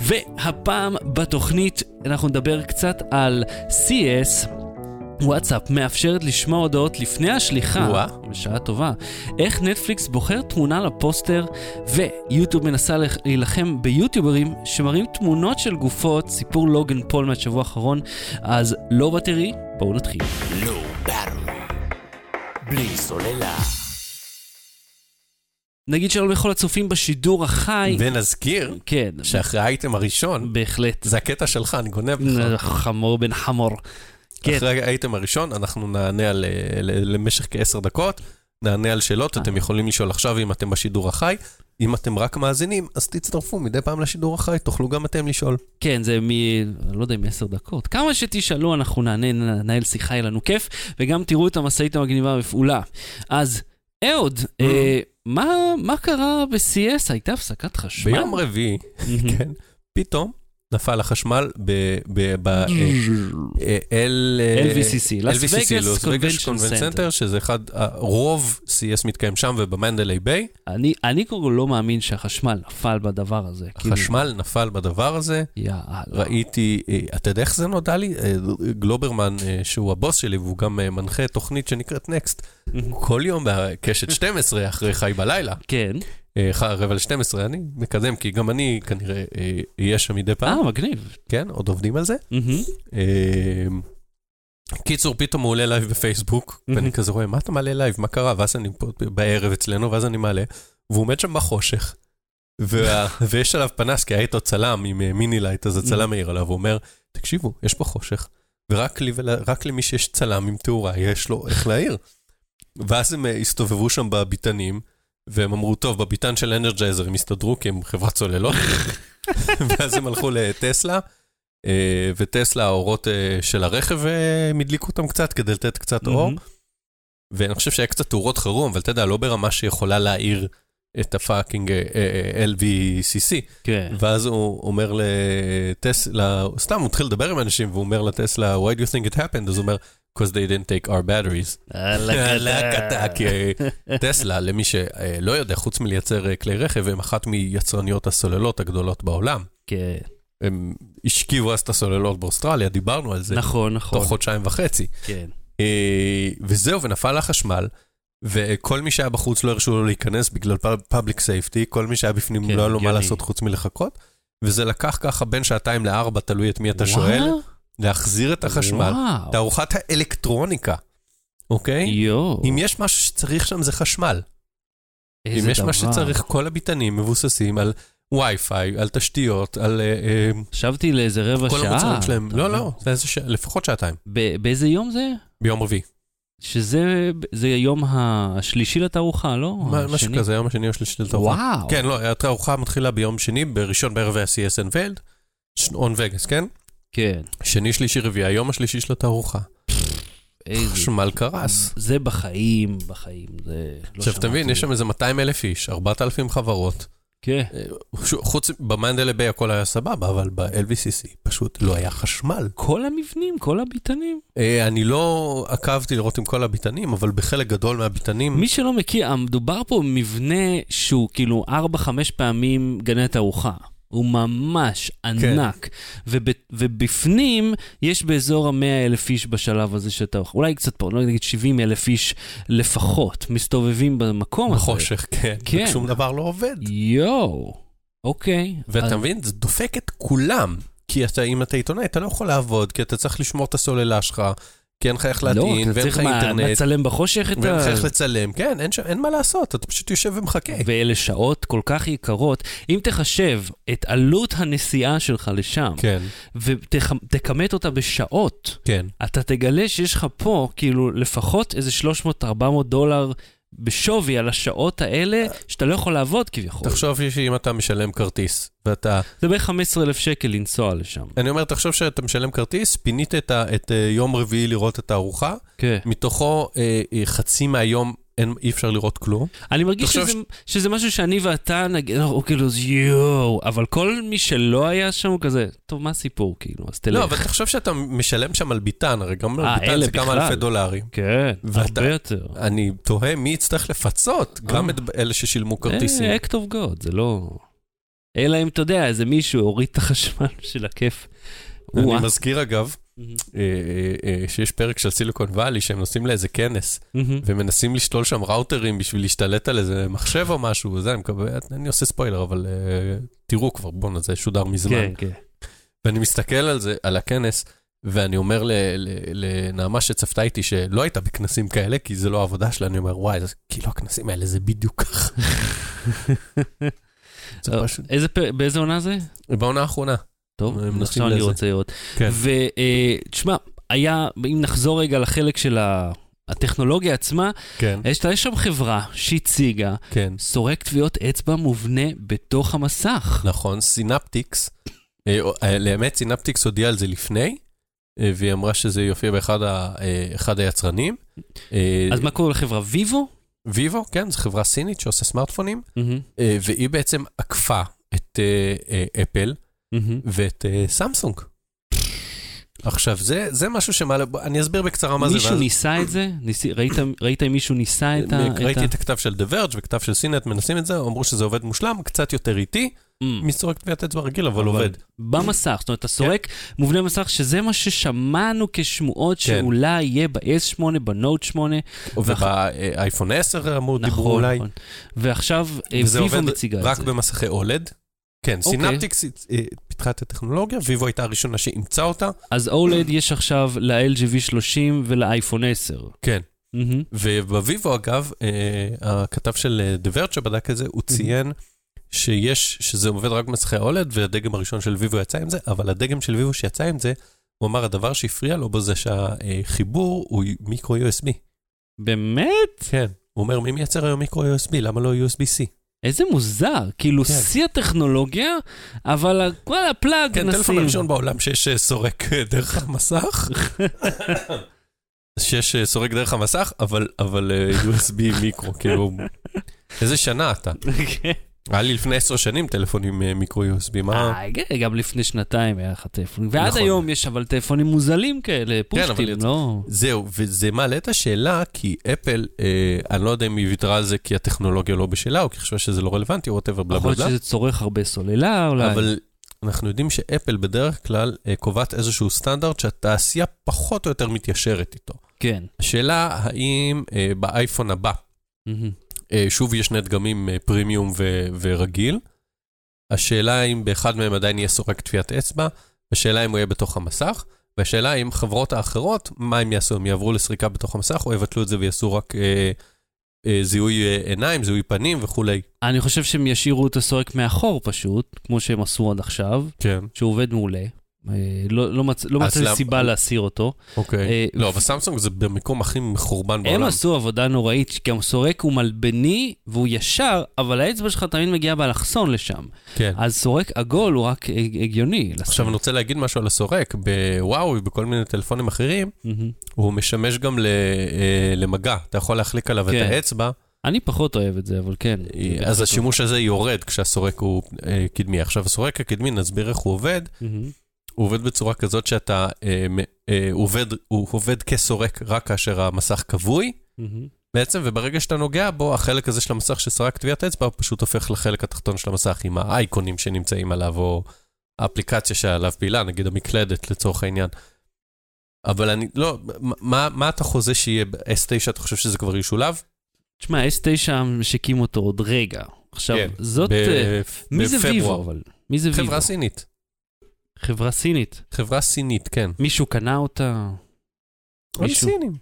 והפעם בתוכנית אנחנו נדבר קצת על CS. וואטסאפ מאפשרת לשמוע הודעות לפני השליחה, וואה. בשעה טובה, איך נטפליקס בוחר תמונה לפוסטר, ויוטיוב מנסה לח- להילחם ביוטיוברים שמראים תמונות של גופות, סיפור לוגן פול מהשבוע האחרון, אז לא בטרי, בואו נתחיל. לא ברור. בלי סוללה. נגיד שלום לכל הצופים בשידור החי. ונזכיר כן, שאחרי האייטם הראשון, בהחלט. זה הקטע שלך, אני גונב לך. חמור בן חמור. כן. אחרי האייטם הראשון, אנחנו נענה על, אה, למשך כעשר דקות, נענה על שאלות, אתם יכולים לשאול עכשיו אם אתם בשידור החי. אם אתם רק מאזינים, אז תצטרפו מדי פעם לשידור החי, תוכלו גם אתם לשאול. כן, זה מ... לא יודע, מ-10 דקות. כמה שתשאלו, אנחנו נענה, ננהל שיחה, יהיה לנו כיף, וגם תראו את המשאית המגניבה בפעולה. אז, אהוד, אה, מה, מה קרה ב-CS? הייתה הפסקת חשמל? ביום רביעי, כן, פתאום נפל החשמל ב... ב... ב... L... LVCC, Las LVCC, Vegas Las Vegas Convention Center. Center, שזה אחד, רוב CES מתקיים שם וב Mandalay Bay. אני, כל לא מאמין שהחשמל נפל בדבר הזה. כאילו, החשמל נפל בדבר הזה. יאללה. ראיתי, אה, אתה יודע איך זה נודע לי? אה, גלוברמן, אה, שהוא הבוס שלי והוא גם מנחה תוכנית שנקראת Next, כל יום בקשת 12 אחרי חי בלילה, כן. אה, רבע ל-12, אני מקדם, כי גם אני כנראה אה, אהיה שם מדי פעם, אה, מגניב. כן, עוד עובדים על זה. אה, קיצור, פתאום הוא עולה live ב Facebook, ואני כזה רואה, מה אתה מעלה live, מה קרה? ואז אני פה בערב אצלנו, ואז אני מעלה, והוא עומד שם בחושך, ויש עליו פנס, כי היה איתו צלם עם mini light, אז הצלם מאיר עליו, הוא אומר, תקשיבו, יש פה חושך, ורק למי שיש צלם עם תאורה, יש לו איך להאיר. ואז הם הסתובבו שם בביתנים, והם אמרו, טוב, בביתן של Energizer הם הסתדרו, כי הם חברת סוללות, ואז הם הלכו ל Tesla. אה, ו Tesla, האורות אה, של הרכב, אה, הם הדליקו אותם קצת כדי לתת קצת אור. ואני חושב שהיה קצת תאורות חירום, אבל אתה יודע, לא ברמה שיכולה להאיר את ה fucking LVCC. כן. ואז הוא אומר ל Tesla, סתם, הוא התחיל לדבר עם אנשים, והוא אומר ל Tesla, why do you think it happened? אז הוא אומר, because they didn't take our batteries. כי אה, Tesla, למי שלא יודע, חוץ מלייצר אה, כלי רכב, הם אחת מיצרניות הסוללות הגדולות בעולם. כן. הם השכיבו אז את הסוללות באוסטרליה, דיברנו על זה. נכון, נכון. תוך חודשיים וחצי. כן. אה, וזהו, ונפל החשמל, וכל מי שהיה בחוץ לא הרשו לו להיכנס בגלל public safety, כל מי שהיה בפנים כן, לא היה לו מה. לעשות חוץ מלחכות, וזה לקח ככה בין שעתיים לארבע, תלוי את מי אתה שואל, להחזיר את החשמל. וואו. תערוכת האלקטרוניקה, אוקיי? יואו. אם יש משהו שצריך שם זה חשמל. איזה אם יש דבר. מה שצריך, כל הביתנים מבוססים על וי-פיי, על תשתיות, על אה, אה, חשבתי לאיזה רבע כל שעה. המוצרים שלהם. לא? לא, זה איזה שעה, לפחות שעתיים, ב- באיזה יום זה? ביום רביעי. שזה זה היום השלישי לתערוכה, לא? מה- משהו השני? כזה, יום השני או שלישי של תערוכה. וואו. כן, לא, התערוכה מתחילה ביום שני, בראשון בערב היה CS אנפלד, און וגאס, כן? כן. שני, שלישי, רביעי, היום השלישי של התערוכה. איזה... חשמל קרס. זה בחיים, בחיים, זה... לא עכשיו, תבין. יש שם איזה 200 אלף איש, 4,000 חברות. כן. אה, חוץ, במנדלה ביי הכל היה סבבה, אבל ב-LVCC פשוט לא היה חשמל. כל המבנים, כל הביתנים. אה, אני לא עקבתי לראות עם כל הביתנים, אבל בחלק גדול מהביתנים... מי שלא מכיר, מדובר פה במבנה שהוא כאילו 4-5 פעמים גני תערוכה. הוא ממש ענק. וב, ובפנים יש באזור ה-100 אלף איש בשלב הזה תערוכה. אולי קצת פה, לא נגיד 70 אלף איש לפחות, מסתובבים במקום הזה. בחושך, כן. כן. ושום דבר לא עובד. יואו, אוקיי. ואתה אז- מבין, זה דופק את כולם. כי אתה, אם אתה עיתונאי, אתה לא יכול לעבוד, כי אתה צריך לשמור את הסוללה שלך, כי אין לך איך לא, להטעין, אתה ואין צריך לך אינטרנט, לצלם בחושך את ואין לך ה... איך לצלם. כן, אין, ש... אין מה לעשות, אתה פשוט יושב ומחכה. ואלה שעות כל כך יקרות. אם תחשב את עלות הנסיעה שלך לשם, כן, ותכמת אותה בשעות, כן. אתה תגלה שיש לך פה, כאילו, לפחות איזה 300-400 דולר בשווי על השעות האלה, שאתה לא יכול לעבוד כביכול. תחשוב שאם אתה משלם כרטיס, ואתה... זה בערך 15,000 שקל לנסוע לשם. אני אומר, תחשוב שאתה משלם כרטיס, פינית את, ה... את אה, יום רביעי לראות את הארוחה, כן. מתוכו אה, אה, חצי מהיום אין, אי אפשר לראות כלום. אני מרגיש שזה, שזה משהו שאני ואתה, נגיד, אנחנו כאילו, יואו, אבל כל מי שלא היה שם הוא כזה, טוב, מה הסיפור, כאילו, אז תלך. לא, אבל תחשוב שאתה משלם שם על ביטן, הרי גם על אה, ביטן זה כמה בכלל. אלפי דולרים. כן, ואתה- הרבה יותר. אני תוהה מי יצטרך לפצות, גם את אלה ששילמו כרטיסים. אה, act of God, זה לא... אלא אם אתה יודע, איזה מישהו הוריד את החשמל של הכיף. אני. מזכיר אגב, אה, אה, אה, שיש פרק של סיליקון וואלי שהם נוסעים לאיזה כנס. ומנסים לשתול שם ראוטרים בשביל להשתלט על איזה מחשב או משהו, וזה, אני מקווה, אני עושה ספוילר, אבל תראו כבר, בואנה, זה שודר מזמן. כן, כן. ואני מסתכל על זה, על הכנס, ואני אומר לנעמה שצפתה איתי שלא הייתה בכנסים כאלה, כי זה לא העבודה שלה, אני אומר, וואי, כאילו הכנסים האלה זה בדיוק ככה. איזה פ- באיזה עונה זה? בעונה האחרונה. טוב, עכשיו אני. רוצה לראות. כן. ותשמע, היה, אם נחזור רגע לחלק של ה- הטכנולוגיה עצמה, כן, יש יש שם חברה שהציגה כן. סורק טביעות אצבע מובנה בתוך המסך. נכון, Synaptics, אה, אה, לאמת Synaptics הודיעה על זה לפני, אה, והיא אמרה שזה יופיע באחד ה- אה, אחד היצרנים. אה, אז מה קורה לחברה? Vivo? Vivo, כן, זו חברה סינית שעושה סמארטפונים, אה, והיא בעצם עקפה את אה, אה, Apple. ואת אה, סמסונג. עכשיו, זה, זה משהו שמעלה, אני אסביר בקצרה מה זה. מישהו ניסה את זה? ראית- ראית אם מישהו ניסה את ה... ראיתי את הכתב של The Verge וכתב של סינט מנסים את זה, אמרו שזה עובד מושלם, קצת יותר איטי, Mm. מסורק טביעת אצבע רגיל, אבל עובד. במסך, זאת אומרת, אתה סורק מובנה מסך, שזה מה ששמענו כשמועות כן. שאולי יהיה ב-S8, בנוט 8. ובאייפון 10 אמרו, דיברו נכון, אולי. נכון. ועכשיו אה, וזה ויבו עובד מציגה את רק זה. במסכי אולד. כן, אוקיי. Synaptics אה, פיתחה את הטכנולוגיה, Vivo הייתה הראשונה שאימצה אותה. אז OLED יש עכשיו ל-LG V30 ולאייפון 10. כן. מהמם. וב Vivo, אגב, אה, הכתב של אה, The Verge שבדק את זה, הוא ציין שיש, שזה עובד רק במסכי ה OLED, והדגם הראשון של Vivo יצא עם זה, אבל הדגם של Vivo שיצא עם זה, הוא אמר, הדבר שהפריע לו בו זה שהחיבור הוא micro USB. באמת? כן. הוא אומר, מי מייצר היום micro USB? למה לא USB-C? איזה מוזר, כאילו כן. שיא הטכנולוגיה, אבל כל הפלאג כן, טלפון נשים. הראשון בעולם שיש אה, סורק אה, דרך המסך. שיש אה, סורק דרך המסך, אבל, אבל USB מיקרו, כאילו... איזה שנה אתה? כן. היה לי לפני עשר שנים טלפון עם אה, מיקרו USB, מה? כן, גם לפני שנתיים היה לך טלפונים. ועד נכון. היום יש אבל טלפונים מוזלים כאלה, אבל פושטים, יצא- לא... זהו, וזה מעלה את השאלה, כי אפל, אה, אני לא יודע אם היא ויתרה על זה כי הטכנולוגיה לא בשלה, או כי חשבה שזה לא רלוונטי, או whatever, בלה יכול בלה להיות בלה. שזה צורך הרבה סוללה אולי. אבל אנחנו יודעים ש Apple בדרך כלל אה, קובעת איזשהו סטנדרט שהתעשייה פחות או יותר מתיישרת איתו. כן. השאלה האם אה, באייפון הבא. אה, שוב יש שני דגמים, אה, פרימיום ו- ורגיל. השאלה אם באחד מהם עדיין יהיה סורק טביעת אצבע, השאלה אם הוא יהיה בתוך המסך, והשאלה אם חברות האחרות, מה הם יעשו? הם יעברו לסריקה בתוך המסך, או יבטלו את זה ויעשו רק אה, אה, זיהוי אה, עיניים, זיהוי פנים וכולי. אני חושב שהם ישאירו את הסורק מאחור פשוט, כמו שהם עשו עד עכשיו, כן. שהוא עובד מעולה. אה, לא, לא, מצ... לא מצאתי סיבה להסיר אותו. אוקיי. אה, לא, אבל סמסונג זה במקום הכי מחורבן הם בעולם. עשו עבודה נוראית, כי הסורק הוא מלבני והוא ישר, אבל האצבע שלך תמיד מגיעה באלכסון לשם. כן. אז סורק עגול הוא רק הג- הגיוני. עכשיו אני רוצה להגיד משהו על הסורק, בוואוי ובכל מיני טלפונים אחרים. הוא משמש גם ל- אה, למגע, אתה יכול להחליק עליו את כן. האצבע, אני פחות אוהב את זה, אבל כן. אז השימוש הזה יורד כשהסורק הוא אה, קדמי. עכשיו, הסורק הקדמי, נסביר איך הוא עובד, מהמם. הוא עובד בצורה כזאת שאתה אה, אה, עובד, הוא עובד כסורק רק כאשר המסך כבוי, מהמם. בעצם, וברגע שאתה נוגע בו, החלק הזה של המסך שסרק טביעת אצבע, פשוט הופך לחלק התחתון של המסך עם האייקונים שנמצאים עליו, או האפליקציה שעליו פעילה, נגיד המקלדת לצורך העניין. אבל אני, לא, מה, מה אתה חוזה שיהיה ב-S9, אתה חושב שזה כבר ישולב? תשמע, S9 משיקים אותו עוד רגע. עכשיו, כן, זאת... ב- אה, מי זה בפברואר. ויבו אבל? מי זה ויבו? חברה סינית. חברה סינית. חברה סינית, כן. מישהו קנה אותה? אבל מישהו- סינים.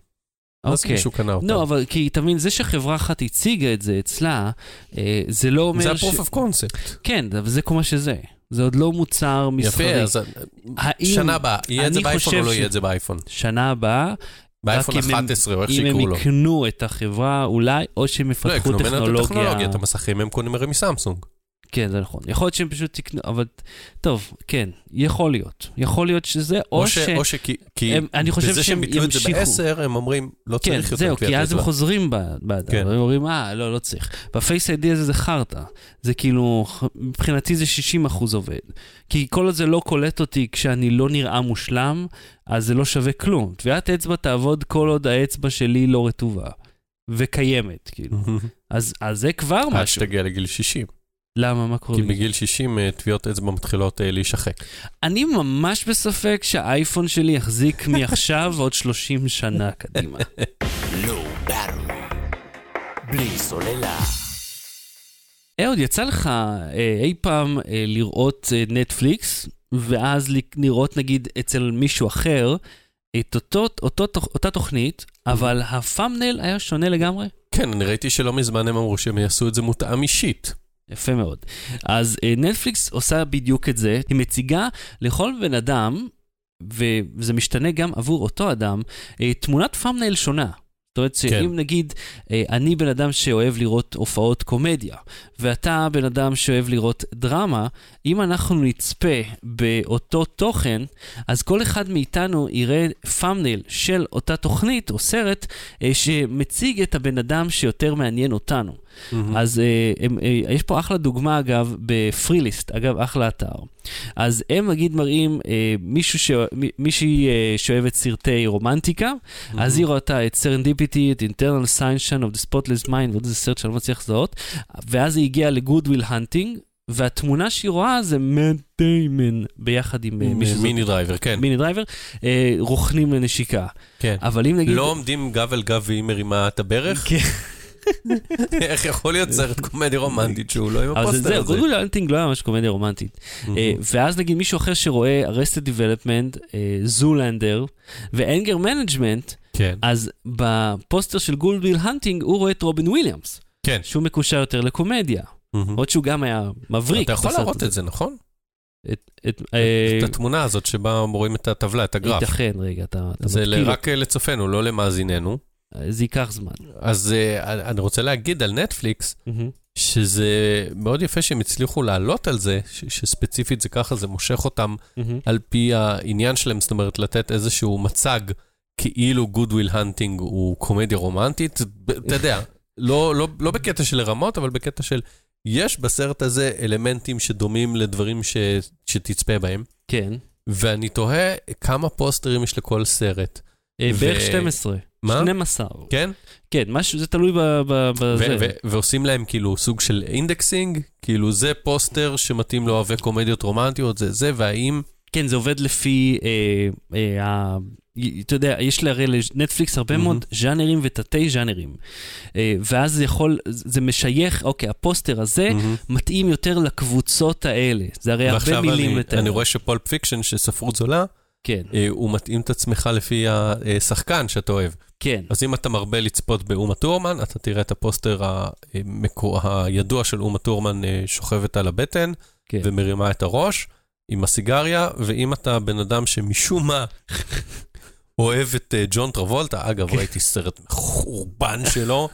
זה אוקיי. מישהו קנה אותה? לא, אבל כי אתה מבין, זה שחברה אחת הציגה את זה אצלה, אה, זה לא אומר זה ה-proof of concept. כן, אבל זה כל מה שזה. זה עוד לא מוצר מסחרי. יפה, אז האם- שנה הבאה, יהיה את זה באייפון או לא ש- יהיה את זה באייפון? שנה הבאה, באייפון אם הם- 11 או איך אם הם שיקראו לו. יקנו את החברה, אולי, או שהם לא, יפתחו יקנו ממנו את הטכנולוגיה, טכנולוגיה. את המסכים הם קונים הרי מסמסונג. כן, זה נכון. יכול להיות שהם פשוט יקנו, אבל טוב, כן, יכול להיות. יכול להיות שזה, או או ש... ש... או שכי... כי הם- אני חושב בזה שהם שהם ביטלו את זה ימשיכו. בעשר, הם אומרים, לא כן, צריך יותר זהו, כי אז הם אצבע. חוזרים באדם, כן. והם אומרים, אה, לא, לא צריך. בפייס איי-די הזה זה חרטא. זה כאילו, מבחינתי זה 60 אחוז עובד. כי כל עוד זה לא קולט אותי כשאני לא נראה מושלם, אז זה לא שווה כלום. טביעת אצבע תעבוד כל עוד האצבע שלי לא רטובה. וקיימת, כאילו. אז, אז זה כבר עד משהו. שתגיע לגיל 60. למה, מה קורה? כי? בגיל 60 אה, טביעות אצבע מתחילות אה, להישחק. אני ממש בספק שהאייפון שלי יחזיק מעכשיו עוד 30 שנה קדימה. Battery. בלי סוללה. אהוד, יצא לך אה, אי פעם לראות נטפליקס, ואז לראות נגיד אצל מישהו אחר את אותו, אותו, תוכ- אותה תוכנית, אבל הפאמנל היה שונה לגמרי? כן, אני ראיתי שלא מזמן הם אמרו שהם יעשו את זה מותאם אישית. יפה מאוד. אז אה, נטפליקס עושה בדיוק את זה, היא מציגה לכל בן אדם, וזה משתנה גם עבור אותו אדם, אה, תמונת פאמנל שונה. זאת אומרת שאם כן. נגיד, אה, אני בן אדם שאוהב לראות הופעות קומדיה, ואתה בן אדם שאוהב לראות דרמה, אם אנחנו נצפה באותו תוכן, אז כל אחד מאיתנו יראה פאמנל של אותה תוכנית או סרט שמציג את הבן אדם שיותר מעניין אותנו. אז אה, הם, אה, יש פה אחלה דוגמה, אגב, בפריליסט, אגב, אחלה אתר. אז הם נגיד מראים אה, מישהו ש... מ- מישהי אה, שאוהבת סרטי רומנטיקה, אז היא ראתה את Serendipity, את Eternal Sunshine of the Spotless Mind, ועוד איזה סרט שאני לא מצליח לזהות, ואז היא הגיעה ל Good Will Hunting, והתמונה שהיא רואה זה מאט דיימן ביחד עם אה, מישהו מיני דרייבר, כן. מיני דרייבר, אה, רוכנים לנשיקה. כן. אבל אם נגיד... לא עומדים גב אל גב והיא מרימה את הברך? כן. איך יכול להיות סרט קומדיה רומנטית שהוא לא עם אבל זה הפוסטר זהו, הזה? גודוויל הנטינג לא היה ממש קומדיה רומנטית. אה, ואז נגיד מישהו אחר שרואה Arrested Development, Zoolander ו Anger Management. אז בפוסטר של Good Will Hunting הוא רואה את רובין וויליאמס, כן. שהוא מקושר יותר לקומדיה. עוד שהוא גם היה מבריק. אתה יכול להראות הזה. את זה, נכון? את- את- אה, את התמונה הזאת שבה רואים את הטבלה, את הגרף. ייתכן, רגע, אתה אתה זה רק לצופינו, לא למאזיננו. זה ייקח זמן. אז אה, אני רוצה להגיד על נטפליקס, מהמ. שזה מאוד יפה שהם הצליחו לעלות על זה, ש- שספציפית זה ככה, זה מושך אותם מהמ. על פי העניין שלהם, זאת אומרת, לתת איזשהו מצג כאילו Good Will Hunting הוא קומדיה רומנטית. אתה יודע, לא, לא, לא בקטע של לרמות, אבל בקטע של, יש בסרט הזה אלמנטים שדומים לדברים ש, שתצפה בהם, כן. ואני תוהה כמה פוסטרים יש לכל סרט. אה, ו- בערך 12. מה? 12. כן? כן, משהו, זה תלוי בזה. ועושים להם כאילו סוג של indexing, כאילו זה פוסטר שמתאים לאוהבי קומדיות רומנטיות, זה זה, והאם... כן, זה עובד לפי, אה, אה, אתה יודע, יש להרי לנטפליקס הרבה מהמ. מאוד ז'אנרים ותתי ז'אנרים. אה, ואז זה יכול, זה משייך, אוקיי, הפוסטר הזה מהמ. מתאים יותר לקבוצות האלה. זה הרי הרבה ועכשיו מילים אני, לתאר. אני רואה ש Pulp Fiction, שספרות זולה, כן, אה, הוא מתאים את עצמך לפי השחקן שאתה אוהב. כן, אז אם אתה מרבה לצפות באומה טורמן, אתה תראה את הפוסטר המקו... הידוע של אומה טורמן אה, שוכבת על הבטן כן. ומרימה את הראש, עם הסיגריה, ואם אתה בן אדם שמשום מה אוהב את ג'ון טרבולטה, אגב, כן. ראיתי סרט מחורבן שלו,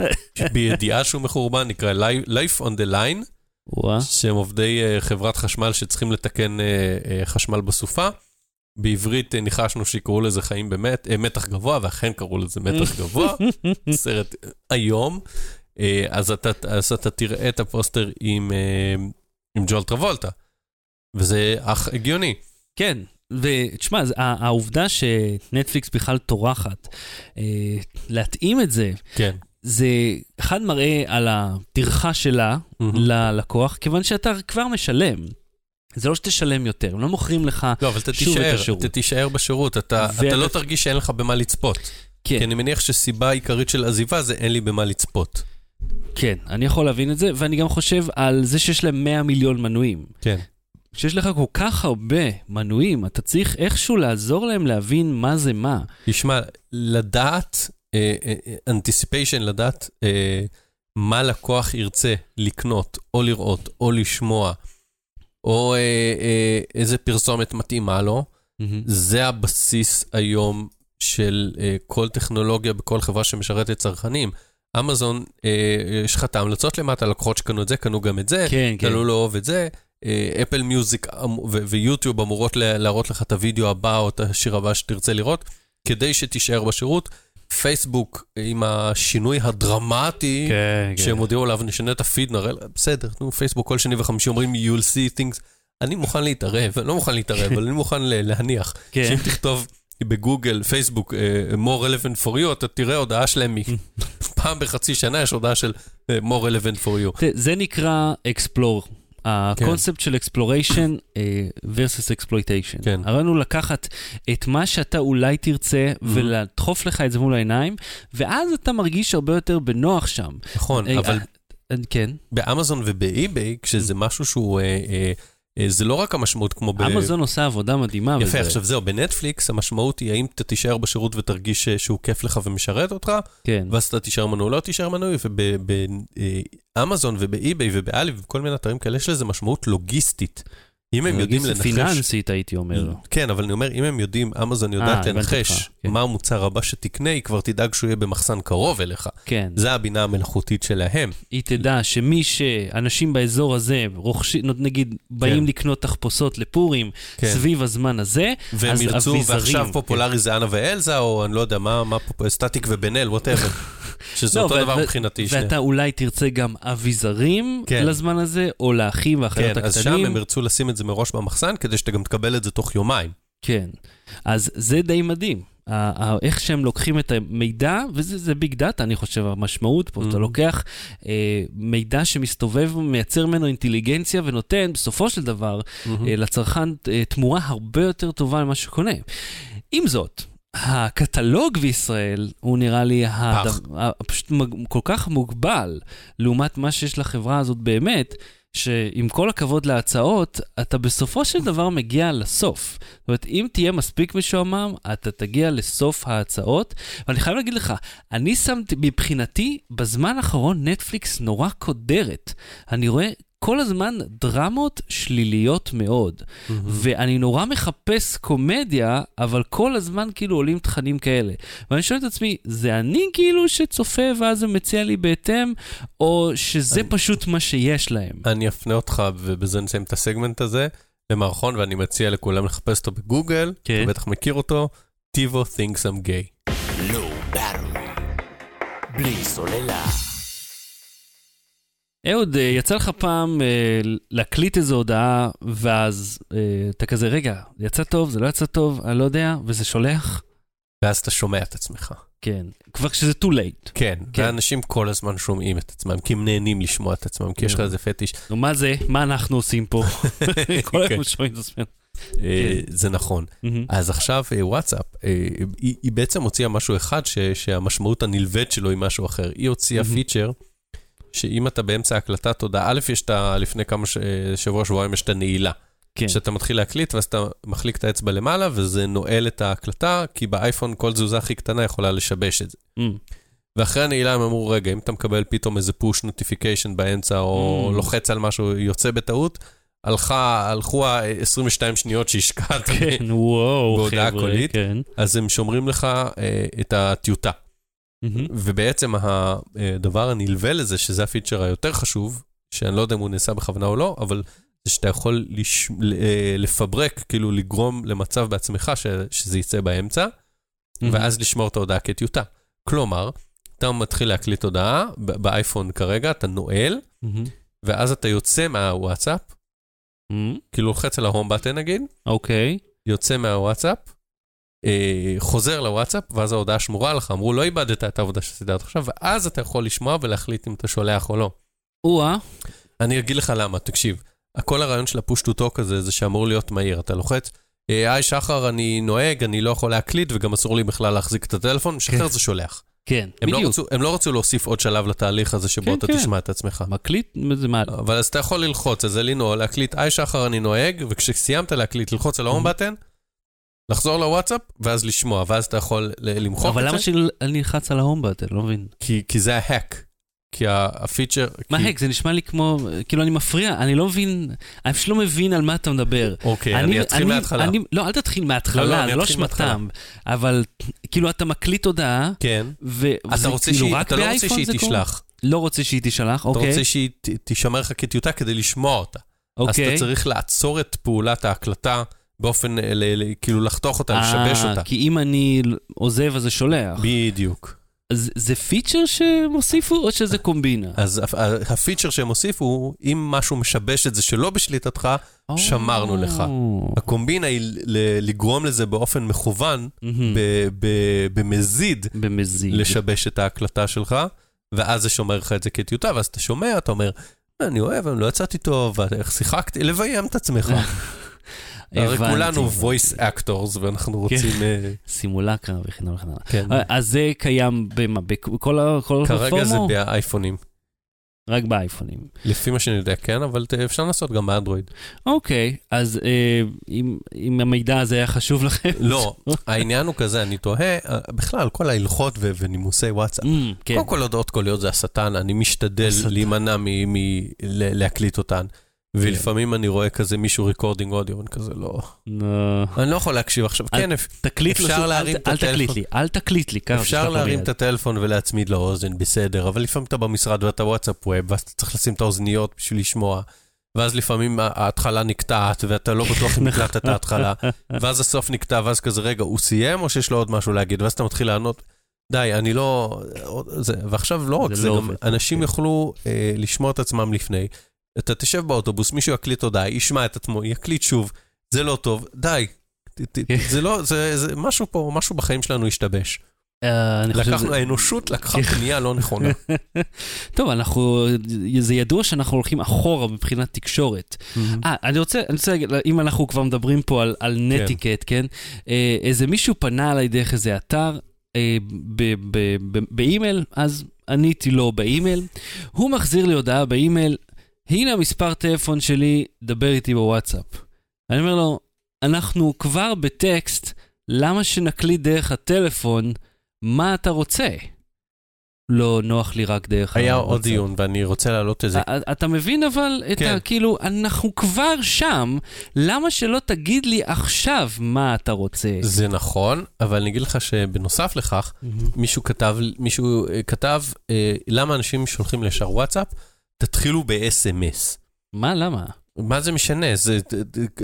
בידיעה שהוא מחורבן, נקרא Life on the Line. שהם עובדי חברת חשמל שצריכים לתקן חשמל בסופה. בעברית uh, ניחשנו שיקראו לזה חיים באמת, uh, מתח גבוה, ואכן קראו לזה מתח גבוה, סרט איום. Uh, אז, אתה, אז אתה תראה את הפוסטר עם, עם ג'ול טרבולטה, וזה אך הגיוני. כן, ותשמע, העובדה שנטפליקס בכלל טורחת, אה, להתאים את זה, כן. זה אחד מראה על הטרחה שלה מהמם. ללקוח, כיוון שאתה כבר משלם. זה לא שתשלם יותר, הם לא מוכרים לך לא, אבל אתה שוב את תישאר, השירות. אתה תישאר בשירות, אתה, ואתה- אתה לא תרגיש שאין לך במה לצפות. כן. כי אני מניח שסיבה עיקרית של עזיבה זה אין לי במה לצפות. כן, אני יכול להבין את זה, ואני גם חושב על זה שיש להם 100 מיליון מנויים. כן. כשיש לך כל כך הרבה מנויים, אתה צריך איכשהו לעזור להם להבין מה זה מה. תשמע, לדעת, אנטיסיפיישן, לדעת אה, מה לקוח ירצה לקנות, או לראות, או לשמוע, או אה, אה, איזה פרסומת מתאימה לו, זה הבסיס היום של אה, כל טכנולוגיה בכל חברה שמשרתת צרכנים. אמזון, אה, יש לך את ההמלצות למטה, לקוחות שקנו את זה, קנו גם את זה, כן, כן. לא אוהב את זה. אה, אפל מיוזיק אמ- ויוטיוב אמורות לה- להראות לך את הוידאו הבא או את השיר הבא שתרצה לראות, כדי שתישאר בשירות. פייסבוק, עם השינוי הדרמטי, כן, שהם הודיעו עליו, נשנה את הפיד, נראה, בסדר, נו, פייסבוק כל שני וחמישי אומרים, you'll see things. אני מוכן להתערב, אני לא מוכן להתערב, אבל אני מוכן להניח. כן. שאם תכתוב בגוגל, פייסבוק, uh, more relevant for you, אתה תראה הודעה שלהם, פעם בחצי שנה יש הודעה של uh, more relevant for you. זה נקרא explore. הקונספט של exploration versus exploitation. כן. הרעיון הוא לקחת את מה שאתה אולי תרצה ולדחוף לך את זה מול העיניים, ואז אתה מרגיש הרבה יותר בנוח שם. נכון, אה, אבל אה, כן, באמזון ובאי-ביי, כשזה משהו שהוא, אה, אה, אה, זה לא רק המשמעות כמו ב... אמזון עושה עעבודה מדהימה. יפה, עכשיו זהו, בנטפליקס המשמעות היא האם אתה תישאר בשירות ותרגיש אה, שהוא כיף לך ומשרת אותך, כן. ואז אתה תישאר מנוי, לא תישאר מנוי, ובאמזון ובאי-ביי ובאלי ובכל מיני אתרים כאלה יש לזה משמעות לוגיסטית. אם הם יודעים לנחש... פיננסית הייתי אומר. כן, אבל אני אומר, אם הם יודעים, אמזון יודעת הבנתי לנחש כן. מה המוצר הבא שתקנה, היא כבר תדאג שהוא יהיה במחסן קרוב אליך. כן. זה הבינה המלאכותית שלהם. היא תדע שמי שאנשים באזור הזה רוכשים, נגיד, באים לקנות תחפושות לפורים כן. סביב הזמן הזה, והם אז ירצו, אביזרים, ועכשיו כן. פופולרי זה אנה ואלזה, או אני לא יודע מה, סטטיק ובן אל, whatever. שזה לא, אותו דבר מבחינתי. ואתה אולי תרצה גם אביזרים כן. לזמן הזה, או לאחים והאחיות כן, אז שם הקטנים. הם ירצו לשים את זה מראש במחסן, כדי שאתה גם תקבל את זה תוך יומיים. כן. אז זה די מדהים. איך שהם לוקחים את המידע, וזה זה big data, אני חושב, המשמעות פה, Mhm. אתה לוקח אה, מידע שמסתובב, מייצר ממנו אינטליגנציה ונותן, בסופו של דבר, אה, לצרכן אה, תמורה הרבה יותר טובה ממה שקונה. עם זאת, הקטלוג בישראל הוא נראה לי הד... פח. ה- פשוט כל כך מוגבל לעומת מה שיש לחברה הזאת באמת, שעם כל הכבוד להצעות, אתה בסופו של דבר מגיע לסוף. זאת אומרת, אם תהיה מספיק משועמם, אתה תגיע לסוף ההצעות. ואני חייב להגיד לך, אני שמתי, מבחינתי, בזמן האחרון נטפליקס נורא קודרת. אני רואה כל הזמן דרמות שליליות מאוד. ואני נורא מחפש קומדיה, אבל כל הזמן כאילו עולים תכנים כאלה. ואני שואל את עצמי, זה אני כאילו שצופה ואז הוא מציע לי בהתאם, או שזה אני- פשוט מה שיש להם? אני אפנה אותך, ובזה נסיים את הסגמנט הזה, למערכון, ואני מציע לכולם לחפש אותו בגוגל, כן. אתה בטח מכיר אותו, טיבו thinks I'm gay. בלי סוללה. אהוד, אה, יצא לך פעם אה, להקליט איזו הודעה, ואז אה, אתה כזה, רגע, יצא טוב, זה לא יצא טוב, אני לא יודע, וזה שולח? ואז אתה שומע את עצמך. כן. כבר כשזה too late. כן, כן. ואנשים כל הזמן שומעים את עצמם, כי הם נהנים לשמוע את עצמם, כי יש לך כן. איזה פטיש. נו, מה זה? מה אנחנו עושים פה? כל כן. היום שומעים את עצמנו. אה, זה נכון. אז עכשיו אה, וואטסאפ, היא בעצם הוציאה משהו אחד שהמשמעות הנלווית שלו היא משהו אחר. היא הוציאה. פיצ'ר, שאם אתה באמצע הקלטת הודעה, א', יש את ה... לפני כמה ש- שבוע, שבועיים יש את הנעילה. כן. שאתה מתחיל להקליט ואז אתה מחליק את האצבע למעלה וזה נועל את ההקלטה, כי באייפון כל תזוזה הכי קטנה יכולה לשבש את זה. מהמ. ואחרי הנעילה הם אמרו, רגע, אם אתה מקבל פתאום איזה push notification באמצע, או Mm. לוחץ על משהו, יוצא בטעות, הלכה, הלכו ה-22 שניות שהשקעת כן, וואו, בהודעה חבר'ה, קולית. כן. אז הם שומרים לך אה, את הטיוטה. ובעצם הדבר הנלווה לזה, שזה הפיצ'ר היותר חשוב, שאני לא יודע אם הוא נעשה בכוונה או לא, אבל זה שאתה יכול לש... אה, לפברק, כאילו לגרום למצב בעצמך ש... שזה יצא באמצע, ואז לשמור את ההודעה כטיוטה. כלומר, אתה מתחיל להקליט הודעה באייפון כרגע, אתה נועל, מהמם. ואז אתה יוצא מהוואטסאפ, מהמ. כאילו לוחץ על ה home button נגיד, אוקיי. יוצא מהוואטסאפ, אה, חוזר לוואטסאפ, ואז ההודעה שמורה לך, אמרו, לא איבדת את העבודה שעשית עד עכשיו, ואז אתה יכול לשמוע ולהחליט אם אתה שולח או לא. או-אה. אני אגיד לך למה, תקשיב. כל הרעיון של ה push to talk הזה, זה שאמור להיות מהיר. אתה לוחץ, אה, היי שחר, אני נוהג, אני לא יכול להקליט, וגם אסור לי בכלל להחזיק את הטלפון, משחרר זה שולח. כן, הם לא, בדיוק. רצו, הם לא רצו להוסיף עוד שלב לתהליך הזה שבו כן, אתה כן. תשמע את עצמך. מקליט, זה מה... אבל אז אתה יכול ללחוץ, אז זה לנעול, להקליט, היי שחר, אני נוהג, וכשסיימת להקליט, ללחוץ על ה home button, לחזור לוואטסאפ, ואז לשמוע, ואז אתה יכול למחוק אבל את למה זה, שאני אלחץ על ההום בטן? לא מבין. כי, כי זה ההק. כי הפיצ'ר... מה כי... הק? זה נשמע לי כמו... כאילו, אני מפריע, אני לא מבין... אני פשוט לא מבין על מה אתה מדבר. אוקיי, אני אתחיל מההתחלה. אני, לא, אל תתחיל לא, לא, מההתחלה, אני זה לא מההתחלה. שמתם. אבל כאילו, אתה מקליט הודעה, כן. ו- אתה, רוצה כאילו שהיא, אתה לא רוצה באייפון שהיא זה קורה? תשלח. לא רוצה שהיא תשלח, אתה אוקיי. רוצה שהיא ת- תישמר לך כטיוטה כדי לשמוע אותה. אז אוקיי. אתה צריך לעצור את פעולת ההקלטה באופן, אה, ל- ל- כאילו לחתוך אותה, לשבש אה, אותה. כי אם אני עוזב אז זה שולח. בדיוק. אז זה פיצ'ר שהם הוסיפו או שזה קומבינה? אז הפיצ'ר שהם הוסיפו, אם משהו משבש את זה שלא בשליטתך, שמרנו לך. הקומבינה היא לגרום לזה באופן מכוון, ב- במזיד, במזיד. לשבש את ההקלטה שלך, ואז זה שומר לך את זה כטיוטה, ואז אתה שומע, אתה אומר, אני אוהב, אני לא יצאתי טוב, איך שיחקתי, לביים את עצמך. הרי. כולנו voice actors, ואנחנו רוצים... אה, סימולקרה וכן הלאה וכן הלאה. כן. אה, אז זה קיים? בכל ה- כל כרגע זה הפלטפורמות? באייפונים. רק באייפונים. לפי מה שאני יודע, כן, אבל אפשר לעשות גם באנדרואיד. אוקיי, אז אה, אם אם המידע הזה היה חשוב לכם... לא, העניין הוא כזה, אני תוהה, אה, בכלל, כל ההלכות ו- ונימוסי וואטסאפ. אמ, כן. קודם כל, הודעות קוליות זה השטן, אני משתדל. להימנע מלהקליט אותן. ולפעמים אני רואה כזה מישהו recording audio, אני כזה לא... אני לא יכול להקשיב עכשיו, אל- כן, אפשר אל להרים את אל הטלפון. תקליט לי, אל תקליט לי, אפשר להרים. את הטלפון ולהצמיד לאוזן, בסדר, אבל לפעמים אתה במשרד ואתה WhatsApp Web, ואז אתה צריך לשים את האוזניות בשביל לשמוע, ואז לפעמים ההתחלה נקטעת, ואתה לא בטוח אם הקלטת את ההתחלה, ואז הסוף נקטע, ואז כזה, רגע, הוא סיים או שיש לו עוד משהו להגיד? ואז אתה מתחיל לענות, די, אני לא... זה, ועכשיו לא רק זה זה, לא גם אנשים כן. יוכלו אה, לשמוע את עצמם לפני. אתה תשב באוטובוס, מישהו יקליט הודעה, ישמע את עצמו, יקליט שוב, זה לא טוב, די. כן. זה לא, זה, זה משהו פה, משהו בחיים שלנו השתבש. אה, לקחנו, האנושות לקחה כן. פנייה לא נכונה. טוב, אנחנו, זה ידוע שאנחנו הולכים אחורה מבחינת תקשורת. אה, אני רוצה, אני רוצה להגיד, אם אנחנו כבר מדברים פה על, על netiquette, כן? אה, איזה מישהו פנה אליי דרך איזה אתר אה, באימייל, אז עניתי לו באימייל. הוא מחזיר לי הודעה באימייל, הנה המספר טלפון שלי, דבר איתי בוואטסאפ. אני אומר לו, אנחנו כבר בטקסט, למה שנקליט דרך הטלפון, מה אתה רוצה? לא נוח לי רק דרך היה הוואטסאפ. עוד דיון, ואני רוצה להעלות את זה. אתה מבין אבל את כן. ה... כאילו, אנחנו כבר שם, למה שלא תגיד לי עכשיו מה אתה רוצה? זה נכון, אבל אני אגיד לך שבנוסף לכך, מישהו כתב, מישהו אה, כתב, אה, למה אנשים שולחים לישר וואטסאפ? תתחילו ב-SMS. מה, למה? מה זה משנה? זה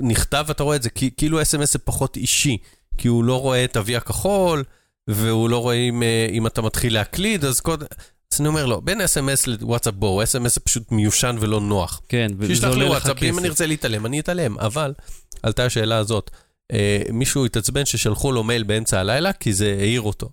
נכתב, אתה רואה את זה, כאילו SMS זה פחות אישי, כי הוא לא רואה את אבי הכחול, והוא לא רואה אם, אה, אם אתה מתחיל להקליד, אז קודם... אז אני אומר לו, בין אס.אם.אס לוואטסאפ בואו, אס.אם.אס זה פשוט מיושן ולא נוח. כן, וזה שישלח לי עולה לך וואטסאפ, אם אני כסף. ארצה להתעלם, אני אתעלם. אבל עלתה השאלה הזאת, אה, מישהו התעצבן ששלחו לו מייל באמצע הלילה, כי זה העיר אותו.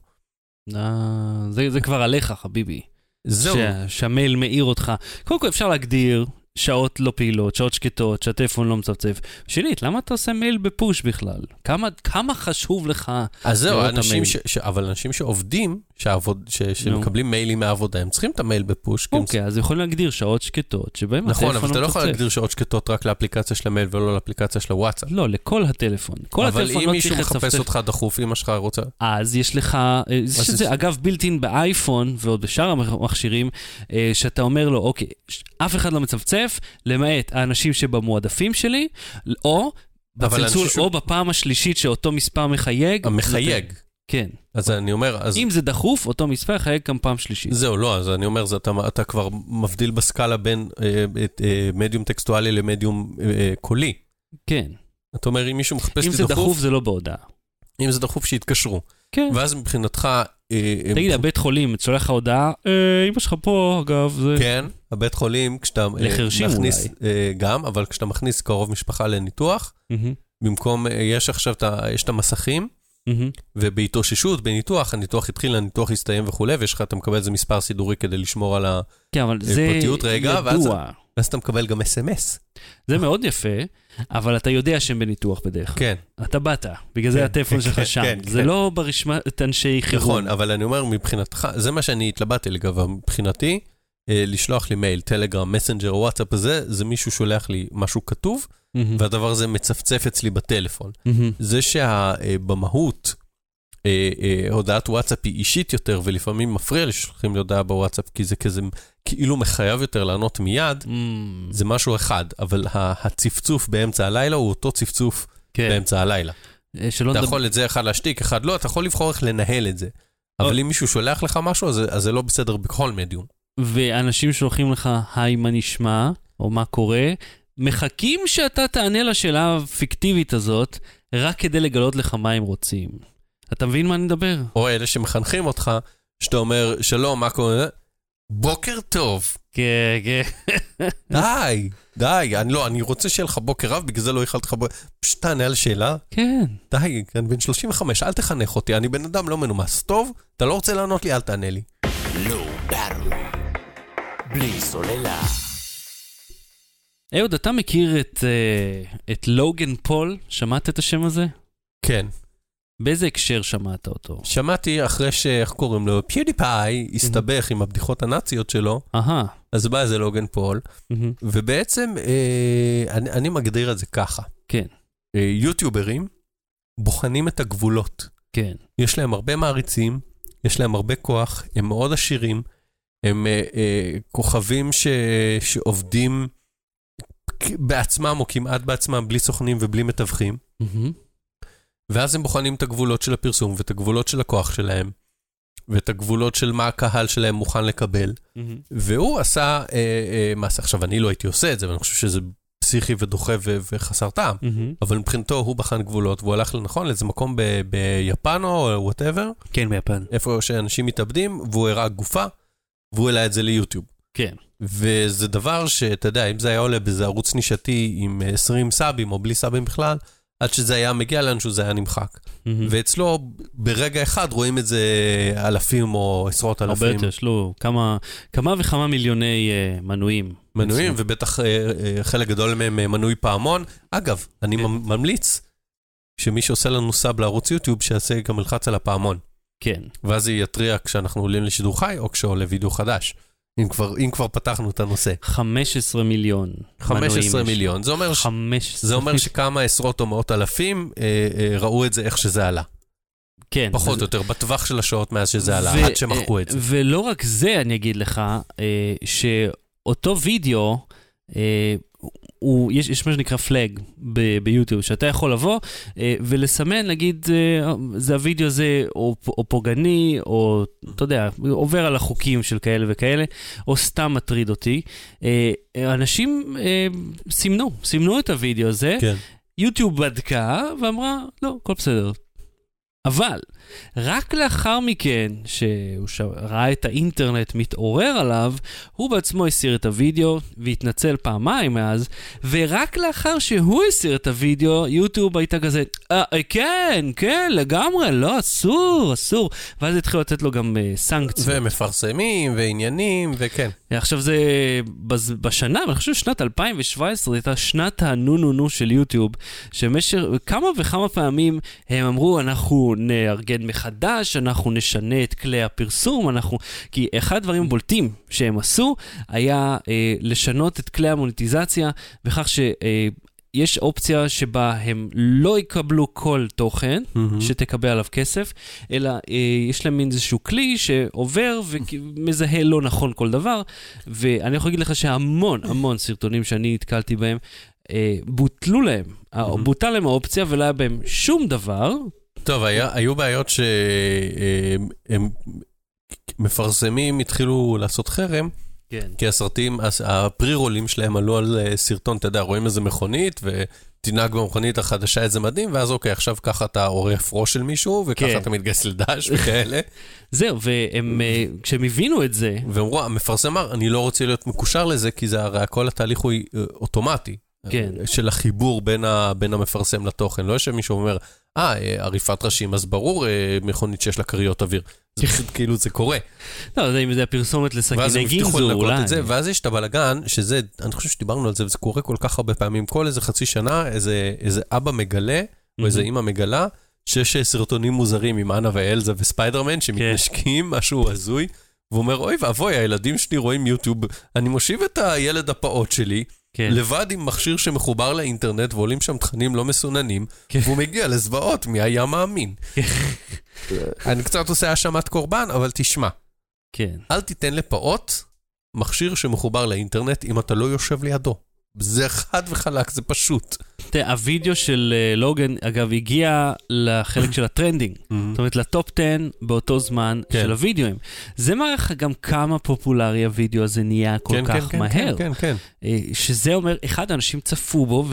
אה, זה זה כבר עליך, חביבי. זהו. שה- שהמייל מעיר אותך. קודם כל אפשר להגדיר שעות לא פעילות, שעות שקטות, שהטלפון לא מצפצף. שנית, למה אתה עושה מייל בפוש בכלל? כמה, כמה חשוב לך? אז זהו, אנשים. ש, ש, אבל אנשים שעובדים, שעבוד, ש, שמקבלים מיילים מהעבודה, הם צריכים את המייל בפוש. כי הם אוקיי, אז יכולים להגדיר שעות שקטות, שבהם נכון, הטלפון אבל אתה לא יכול מצפצף. להגדיר שעות שקטות רק לאפליקציה של המייל ולא לאפליקציה של הוואטסאפ. לא, לכל הטלפון. כל אבל הטלפון אם לא מישהו צריך מחפש לצפצף. אותך דחוף, אמא שלך רוצה... אז יש לך, אה, יש את זה אגב בילט אין באייפון ועוד בשאר המכשירים, אה, שאתה אומר לו, אוקיי, אף אחד לא מצפצף, מצטרף, למעט האנשים שבמועדפים שלי, או בצלצול, ש... או בפעם השלישית שאותו מספר מחייג. המחייג. לת... כן. אז אני אומר, אז... אם זה דחוף, אותו מספר יחייג גם פעם שלישית. זהו, לא, אז אני אומר, זה, אתה, אתה כבר מבדיל בסקאלה בין אה, אה, מדיום טקסטואלי למדיום אה, קולי. כן. אתה אומר, אם מישהו מחפש לי דחוף... אם זה דחוף, זה לא בהודעה. אם זה דחוף, שיתקשרו. כן. ואז מבחינתך... אה, תגיד, הבית חולים, שולח לך הודעה, אה, אמא שלך פה, אגב, זה... כן, הבית חולים, כשאתה... אה, לחרשים אולי. גם, אבל כשאתה מכניס קרוב משפחה לניתוח, במקום, יש עכשיו, יש את המסכים, ובהתאוששות, בניתוח, הניתוח התחיל, הניתוח הסתיים וכולי, ויש לך, אתה מקבל איזה מספר סידורי כדי לשמור על הפרטיות רגע, ואז אתה מקבל גם אס.אם.אס. זה מאוד יפה, אבל אתה יודע שהם בניתוח בדרך כלל. כן. אתה באת, בגלל זה כן, הטלפון שלך כן, שם. כן, זה לא ברשמת אנשי חירום. נכון, אבל אני אומר, מבחינתך, זה מה שאני התלבטתי לגביו, מבחינתי, לשלוח לי מייל, טלגרם, מסנג'ר, וואטסאפ הזה, זה מישהו שולח לי משהו כתוב, והדבר הזה מצפצף אצלי בטלפון. זה שבמהות, אה, אה, הודעת וואטסאפ היא אישית יותר, ולפעמים מפריע לי ששולחים לי הודעה בוואטסאפ, כי זה כזה כאילו מחייב יותר לענות מיד, mm. זה משהו אחד, אבל הצפצוף באמצע הלילה הוא אותו צפצוף כן. באמצע הלילה. אתה דבר... יכול את זה אחד להשתיק, אחד לא, אתה יכול לבחור איך לנהל את זה. אבל אם מישהו שולח לך משהו, אז, אז זה לא בסדר בכל מדיום. ואנשים שולחים לך, היי, מה נשמע, או מה קורה, מחכים שאתה תענה לשאלה הפיקטיבית הזאת, רק כדי לגלות לך מה הם רוצים. אתה מבין מה אני מדבר? או אלה שמחנכים אותך, שאתה אומר, שלום, מה קורה? בוקר טוב. כן, כן. די, די, אני לא, אני רוצה שיהיה לך בוקר רב, בגלל זה לא איחלתי לך בוקר... פשוט תענה על שאלה. כן. די, אני בן 35, אל תחנך אותי, אני בן אדם לא מנומס. טוב, אתה לא רוצה לענות לי, אל תענה לי. לא, בלי סוללה. אהוד, אתה מכיר את, uh, את לוגן פול? שמעת את השם הזה? כן. באיזה הקשר שמעת אותו? שמעתי אחרי ש... איך קוראים לו? פיודיפאי הסתבך עם הבדיחות הנאציות שלו. אהה. אז בא איזה לוגן פול, ובעצם אה, אני, אני מגדיר את זה ככה. כן. אה, יוטיוברים בוחנים את הגבולות. כן. יש להם הרבה מעריצים, יש להם הרבה כוח, הם מאוד עשירים, הם אה, אה, כוכבים ש, שעובדים בעצמם או כמעט בעצמם, בלי סוכנים ובלי מתווכים. ואז הם בוחנים את הגבולות של הפרסום ואת הגבולות של הכוח שלהם, ואת הגבולות של מה הקהל שלהם מוכן לקבל. Mm-hmm. והוא עשה אה, אה, מעשה. עכשיו, אני לא הייתי עושה את זה, ואני חושב שזה פסיכי ודוחה ו- וחסר טעם, mm-hmm. אבל מבחינתו הוא בחן גבולות, והוא הלך לנכון לאיזה מקום ב- ביפן או וואטאבר. כן, ביפן. איפה שאנשים מתאבדים, והוא הראה גופה, והוא העלה את זה ליוטיוב. כן. וזה דבר שאתה יודע, אם זה היה עולה באיזה ערוץ נישתי עם 20 סאבים או בלי סאבים בכלל, עד שזה היה מגיע לאנשהו זה היה נמחק. Mm-hmm. ואצלו ברגע אחד רואים את זה אלפים או עשרות אלפים. הרבה יותר, יש לו כמה, כמה וכמה מיליוני uh, מנויים. מנויים, ובטח uh, uh, חלק גדול מהם uh, מנוי פעמון. אגב, אני כן. ממליץ שמי שעושה לנו סאב לערוץ יוטיוב, שיעשה גם ילחץ על הפעמון. כן. ואז היא יתריע כשאנחנו עולים לשידור חי או כשעולה וידאו חדש. אם כבר, אם כבר פתחנו את הנושא. 15 מיליון. 15 מיליון. זה אומר, 15. זה אומר שכמה עשרות או מאות אלפים אה, אה, ראו את זה איך שזה עלה. כן. פחות או יותר, בטווח של השעות מאז שזה עלה, ו- עד שמחקו את זה. ולא רק זה, אני אגיד לך, אה, שאותו וידאו, אה, הוא, יש, יש מה שנקרא פלאג ביוטיוב, שאתה יכול לבוא אה, ולסמן, נגיד, אה, זה הוידאו הזה או, או פוגעני, או אתה יודע, עובר על החוקים של כאלה וכאלה, או סתם מטריד אותי. אה, אנשים אה, סימנו, סימנו את הוידאו הזה. כן. יוטיוב בדקה ואמרה, לא, הכל בסדר, אבל רק לאחר מכן, שהוא. ראה את האינטרנט מתעורר עליו, הוא בעצמו הסיר את הוידאו והתנצל פעמיים מאז, ורק לאחר שהוא הסיר את הוידאו, יוטיוב הייתה כזה, אה, אה כן, כן, לגמרי, לא, אסור, אסור. ואז התחילו לתת לו גם uh, סנקציות. ומפרסמים, ועניינים, וכן. עכשיו זה בשנה, אני חושב ששנת 2017 הייתה שנת הנו-נו-נו של יוטיוב, שבמשך כמה וכמה פעמים הם אמרו, אנחנו נארגן מחדש, אנחנו נשנה את כלי הפרסום, אנחנו... כי אחד הדברים הבולטים שהם עשו היה אה, לשנות את כלי המוניטיזציה בכך ש... אה, יש אופציה שבה הם לא יקבלו כל תוכן מהמם. שתקבל עליו כסף, אלא אה, יש להם מין איזשהו כלי שעובר ומזהה לא נכון כל דבר, ואני יכול להגיד לך שהמון המון סרטונים שאני נתקלתי בהם, אה, בוטלו להם, אה, מהמם. בוטל להם האופציה ולא היה בהם שום דבר. טוב, היה, היו בעיות שהם מפרסמים התחילו לעשות חרם, כן. כי הסרטים, הס- הפרי-רולים שלהם עלו על אה, סרטון, אתה יודע, רואים איזה מכונית, ותנהג במכונית החדשה איזה מדהים, ואז אוקיי, עכשיו ככה אתה עורף ראש של מישהו, וככה כן. אתה מתגייס לדש וכאלה. זהו, והם, אה, כשהם הבינו את זה, ואמרו, המפרסם אמר, אני לא רוצה להיות מקושר לזה, כי זה הרי כל התהליך הוא אה, אוטומטי. כן. אה, של החיבור בין, ה, בין המפרסם לתוכן. לא יושב מישהו ואומר, אה, אה, עריפת ראשים, אז ברור אה, מכונית שיש לה כריות אוויר. זה פשוט כאילו זה קורה. לא יודע אם זה הפרסומת לסכיני גינזו, אולי. זה, ואז יש את הבלגן, שזה, אני חושב שדיברנו על זה, וזה קורה כל כך הרבה פעמים. כל איזה חצי שנה, איזה, איזה אבא מגלה, או איזה אימא מגלה, שיש אה, סרטונים מוזרים עם אנה ואלזה וספיידרמן, שמתנשקים, משהו הזוי. והוא אומר, אוי ואבוי, הילדים שלי רואים יוטיוב, אני מושיב את הילד הפעוט שלי, כן. לבד עם מכשיר שמחובר לאינטרנט ועולים שם תכנים לא מסוננים, כן. והוא מגיע לזוועות, מי היה מאמין? אני קצת עושה האשמת קורבן, אבל תשמע, כן. אל תיתן לפעוט מכשיר שמחובר לאינטרנט אם אתה לא יושב לידו. זה חד וחלק, זה פשוט. תראה, הווידאו של אה, לוגן, אגב, הגיע לחלק של ה trending. זאת אומרת, ל top 10 באותו זמן כן. של הווידאוים. זה מראה לך גם כמה פופולרי הווידאו הזה נהיה כל כן, כך כן, כן, מהר. כן, כן, אה, שזה אומר, אחד, האנשים צפו בו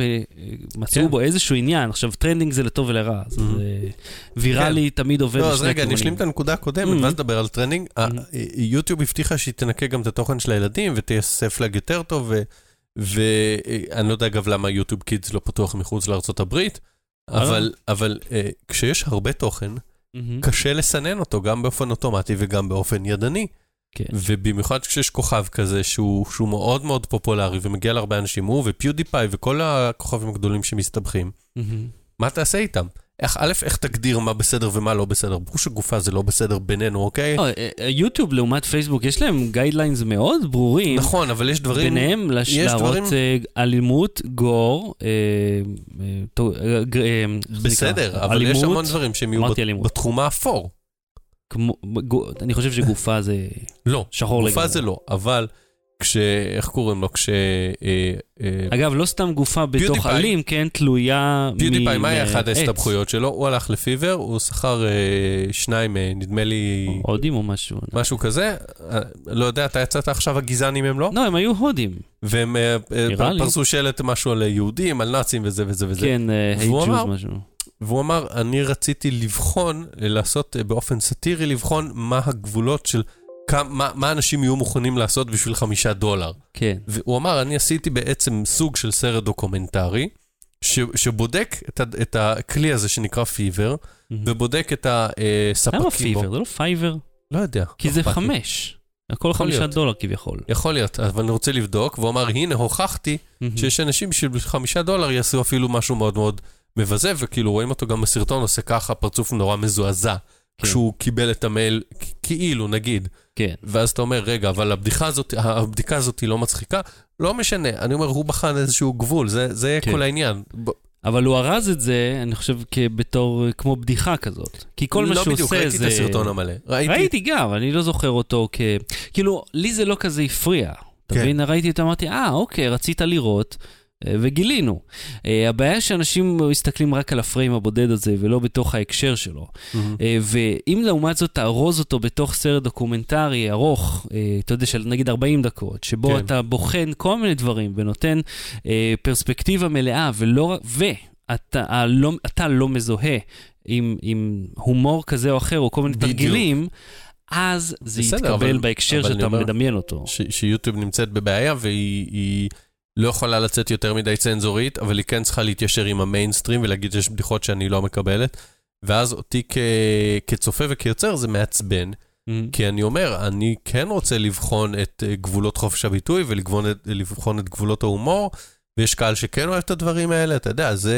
ומצאו כן. בו איזשהו עניין. עכשיו, trending זה לטוב ולרע, אז אה, ויראלי תמיד עובד לא, אז לשני רגע, אני אשלים. את הנקודה הקודמת, Mhm. ואז נדבר על טרנדינג. ה- יוטיוב הבטיחה שהיא תנקה גם את התוכן של הילדים ותעשה פלאג יותר טוב, ואני לא יודע אגב למה YouTube Kids לא פתוח מחוץ לארצות הברית, אבל, אבל אה, כשיש הרבה תוכן, מהמם. קשה לסנן אותו גם באופן אוטומטי וגם באופן ידני. כן. ובמיוחד כשיש כוכב כזה שהוא, שהוא מאוד מאוד פופולרי ומגיע להרבה אנשים, הוא ופיודיפיי וכל הכוכבים הגדולים שמסתבכים, מהמם. מה תעשה איתם? איך, א', איך תגדיר מה בסדר ומה לא בסדר? ברור שגופה זה לא בסדר בינינו, אוקיי? לא, אה, אה, יוטיוב לעומת פייסבוק, יש להם guidelines מאוד ברורים. נכון, אבל יש דברים... ביניהם לש- יש להראות דברים- אה, אלימות, gore, אה, אה, אה, אה, בסדר? אבל יש המון דברים שהם יהיו בת-. בתחום האפור. כמו- אני חושב שגופה זה לא, שחור גופה לגמרי. זה לא, אבל כש... איך קוראים לו? כש... אה, אה, אגב, לא סתם גופה בתוך. אלים, כן, תלויה מ... פיודיפיי, מה היה. אחת ההסתבכויות שלו? הוא הלך לפיבר, הוא שכר אה, שניים, אה, נדמה לי, הודים או משהו. משהו כזה. אה, לא יודע, אתה יצאת עכשיו הגזען אם הם לא? לא, הם היו הודים. והם אה, אה. פרסו שלט משהו על יהודים, על נאצים וזה וזה וזה. כן, היי והוא ג'וז אמר- משהו. והוא אמר, אני רציתי לבחון, לעשות אה, באופן סאטירי, לבחון מה הגבולות של... כמה, מה, אנשים יהיו מוכנים לעשות בשביל חמישה דולר. כן. והוא אמר, אני עשיתי בעצם סוג של סרט דוקומנטרי, ש, שבודק את, ה, את הכלי הזה שנקרא פיבר, ובודק את הספקים למה בו. פיבר? זה לא פייבר? לא יודע. כי לא זה. חמש. הכל חמישה להיות. דולר כביכול. יכול להיות, אבל אני רוצה לבדוק, והוא אמר, הנה, הוכחתי שיש אנשים שבחמישה דולר יעשו אפילו משהו מאוד מאוד מבזה, וכאילו רואים אותו גם בסרטון עושה ככה, פרצוף נורא מזועזע, כשהוא קיבל את המייל, כאילו, נגיד. כן. ואז אתה אומר, רגע, אבל הבדיחה הזאת, הבדיקה הזאת היא לא מצחיקה? לא משנה, אני אומר, הוא בחן איזשהו גבול, זה, זה כן. כל העניין. אבל הוא ארז את זה, אני חושב, בתור, כמו בדיחה כזאת. כי כל מה לא שהוא בדיוק, עושה ראיתי זה... את הסרטון המלא. ראיתי, ראיתי גם, אני לא זוכר אותו כ... כאילו, לי זה לא כזה הפריע. אתה כן. מבין? ראיתי אותו, אמרתי, אה, אוקיי, רצית לראות, וגילינו. אה, הבעיה שאנשים מסתכלים רק על הפריים הבודד הזה, ולא בתוך ההקשר שלו. אה, ואם לעומת זאת תארוז אותו בתוך סרט דוקומנטרי ארוך, אה, אתה יודע, של נגיד 40 דקות, שבו כן. אתה בוחן כל מיני דברים ונותן אה, פרספקטיבה מלאה, ולא, ואתה אה, לא, אתה לא מזוהה עם, עם הומור כזה או אחר, או כל מיני בדיוק. תרגילים, אז זה בסדר, יתקבל אבל- בהקשר אבל שאתה מדמיין אותו. ש- שיוטיוב נמצאת בבעיה והיא היא לא יכולה לצאת יותר מדי צנזורית, אבל היא כן צריכה להתיישר עם המיינסטרים ולהגיד שיש בדיחות שאני לא מקבלת. ואז אותי כ... כצופה וכיוצר זה מעצבן, כי אני אומר, אני כן רוצה לבחון את אה, גבולות חופש הביטוי ולבחון את, לבחון את גבולות ההומור, ויש קהל שכן אוהב את הדברים האלה, אתה יודע, זה...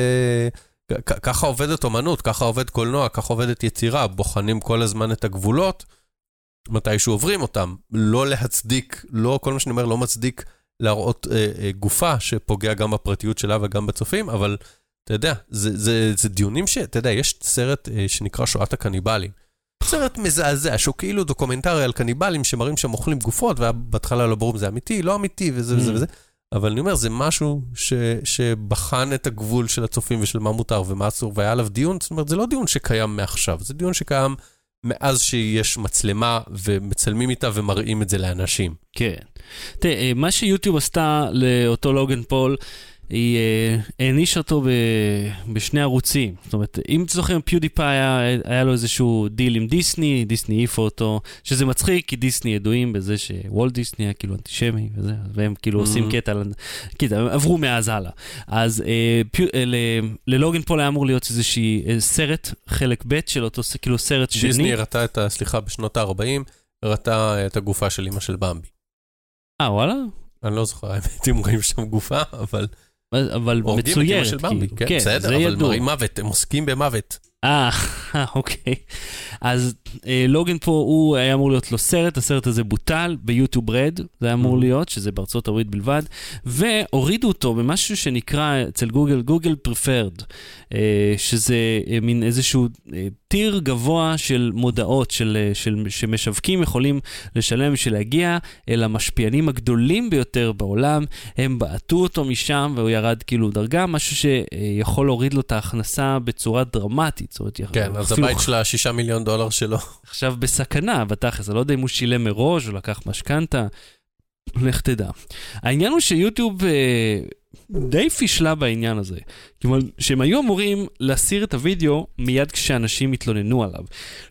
כ- ככה עובדת אומנות, ככה עובד קולנוע, ככה עובדת יצירה, בוחנים כל הזמן את הגבולות, מתישהו עוברים אותם. לא להצדיק, לא, כל מה שאני אומר לא מצדיק להראות אה, אה, גופה שפוגע גם בפרטיות שלה וגם בצופים, אבל אתה יודע, זה, זה, זה דיונים ש... אתה יודע, יש סרט אה, שנקרא שואת הקניבלים. סרט מזעזע, שהוא כאילו דוקומנטרי על קניבלים שמראים שהם אוכלים גופות, ובהתחלה לא ברור אם זה אמיתי, לא אמיתי, וזה וזה mm. וזה. אבל אני אומר, זה משהו ש, שבחן את הגבול של הצופים ושל מה מותר ומה אסור, והיה עליו דיון, זאת אומרת, זה לא דיון שקיים מעכשיו, זה דיון שקיים מאז שיש מצלמה ומצלמים איתה ומראים את זה לאנשים. כן. תראה, אה, מה שיוטיוב עשתה לאותו לוגן פול, היא אה, הענישה אותו ב, בשני ערוצים. זאת אומרת, אם אתה זוכר, פיודיפיי היה, היה לו איזשהו דיל עם דיסני, דיסני העיפו אותו, שזה מצחיק, כי דיסני ידועים בזה שוולט דיסני היה כאילו אנטישמי וזה, והם כאילו mm-hmm. עושים קטע, קטע, עברו מאז הלאה. אז אה, פיו, אה, ל, ללוגן פול היה אמור להיות איזשהי אה, סרט, חלק ב' של אותו, כאילו סרט שני. דיסני הראתה את, סליחה, בשנות ה-40, הראתה את הגופה של אימא של במבי. אה, וואלה? אני לא זוכר, האמת, אם רואים שם גופה, אבל... אבל מצוירת. של במבי, כן, כן, בסדר, אבל מראים מוות, הם עוסקים במוות. אה, אוקיי. אז אה, לוגן פה, הוא היה אמור להיות לו סרט, הסרט הזה בוטל ביוטיוב רד, זה היה אמור mm-hmm. להיות, שזה בארצות הברית בלבד, והורידו אותו במשהו שנקרא אצל גוגל, גוגל פרפרד, אה, שזה אה, מין איזשהו אה, טיר גבוה של מודעות של, אה, של, שמשווקים יכולים לשלם בשביל להגיע אל המשפיענים הגדולים ביותר בעולם, הם בעטו אותו משם והוא ירד כאילו דרגה, משהו שיכול להוריד לו את ההכנסה בצורה דרמטית. אומרת, כן, אז הבית של השישה מיליון דולר שלו. עכשיו בסכנה, בתכלס, אני לא יודע אם הוא שילם מראש או לקח משכנתה. לך תדע. העניין הוא שיוטיוב אה, די פישלה בעניין הזה. כלומר, שהם היו אמורים להסיר את הוידאו מיד כשאנשים התלוננו עליו.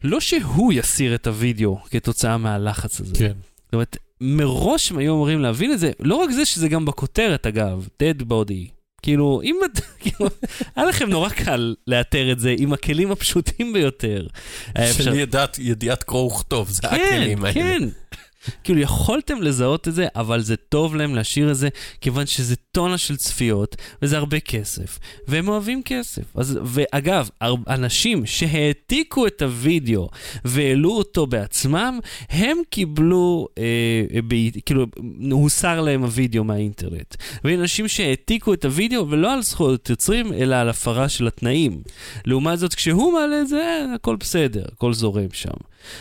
לא שהוא יסיר את הוידאו כתוצאה מהלחץ הזה. כן. זאת אומרת, מראש הם היו אמורים להבין את זה, לא רק זה שזה גם בכותרת אגב, dead body. כאילו, אם את, כאילו, היה לכם נורא קל לאתר את זה עם הכלים הפשוטים ביותר. של ידיעת, ידיעת קרוא וכתוב, זה כן, הכלים האלה. כן, כן. כאילו יכולתם לזהות את זה, אבל זה טוב להם להשאיר את זה, כיוון שזה טונה של צפיות, וזה הרבה כסף, והם אוהבים כסף. אז, ואגב, אנשים שהעתיקו את הוידאו והעלו אותו בעצמם, הם קיבלו, אה, ב, כאילו, הוסר להם הוידאו מהאינטרנט. ואנשים שהעתיקו את הוידאו, ולא על זכויות יוצרים, אלא על הפרה של התנאים. לעומת זאת, כשהוא מעלה את זה, הכל בסדר, הכל זורם שם.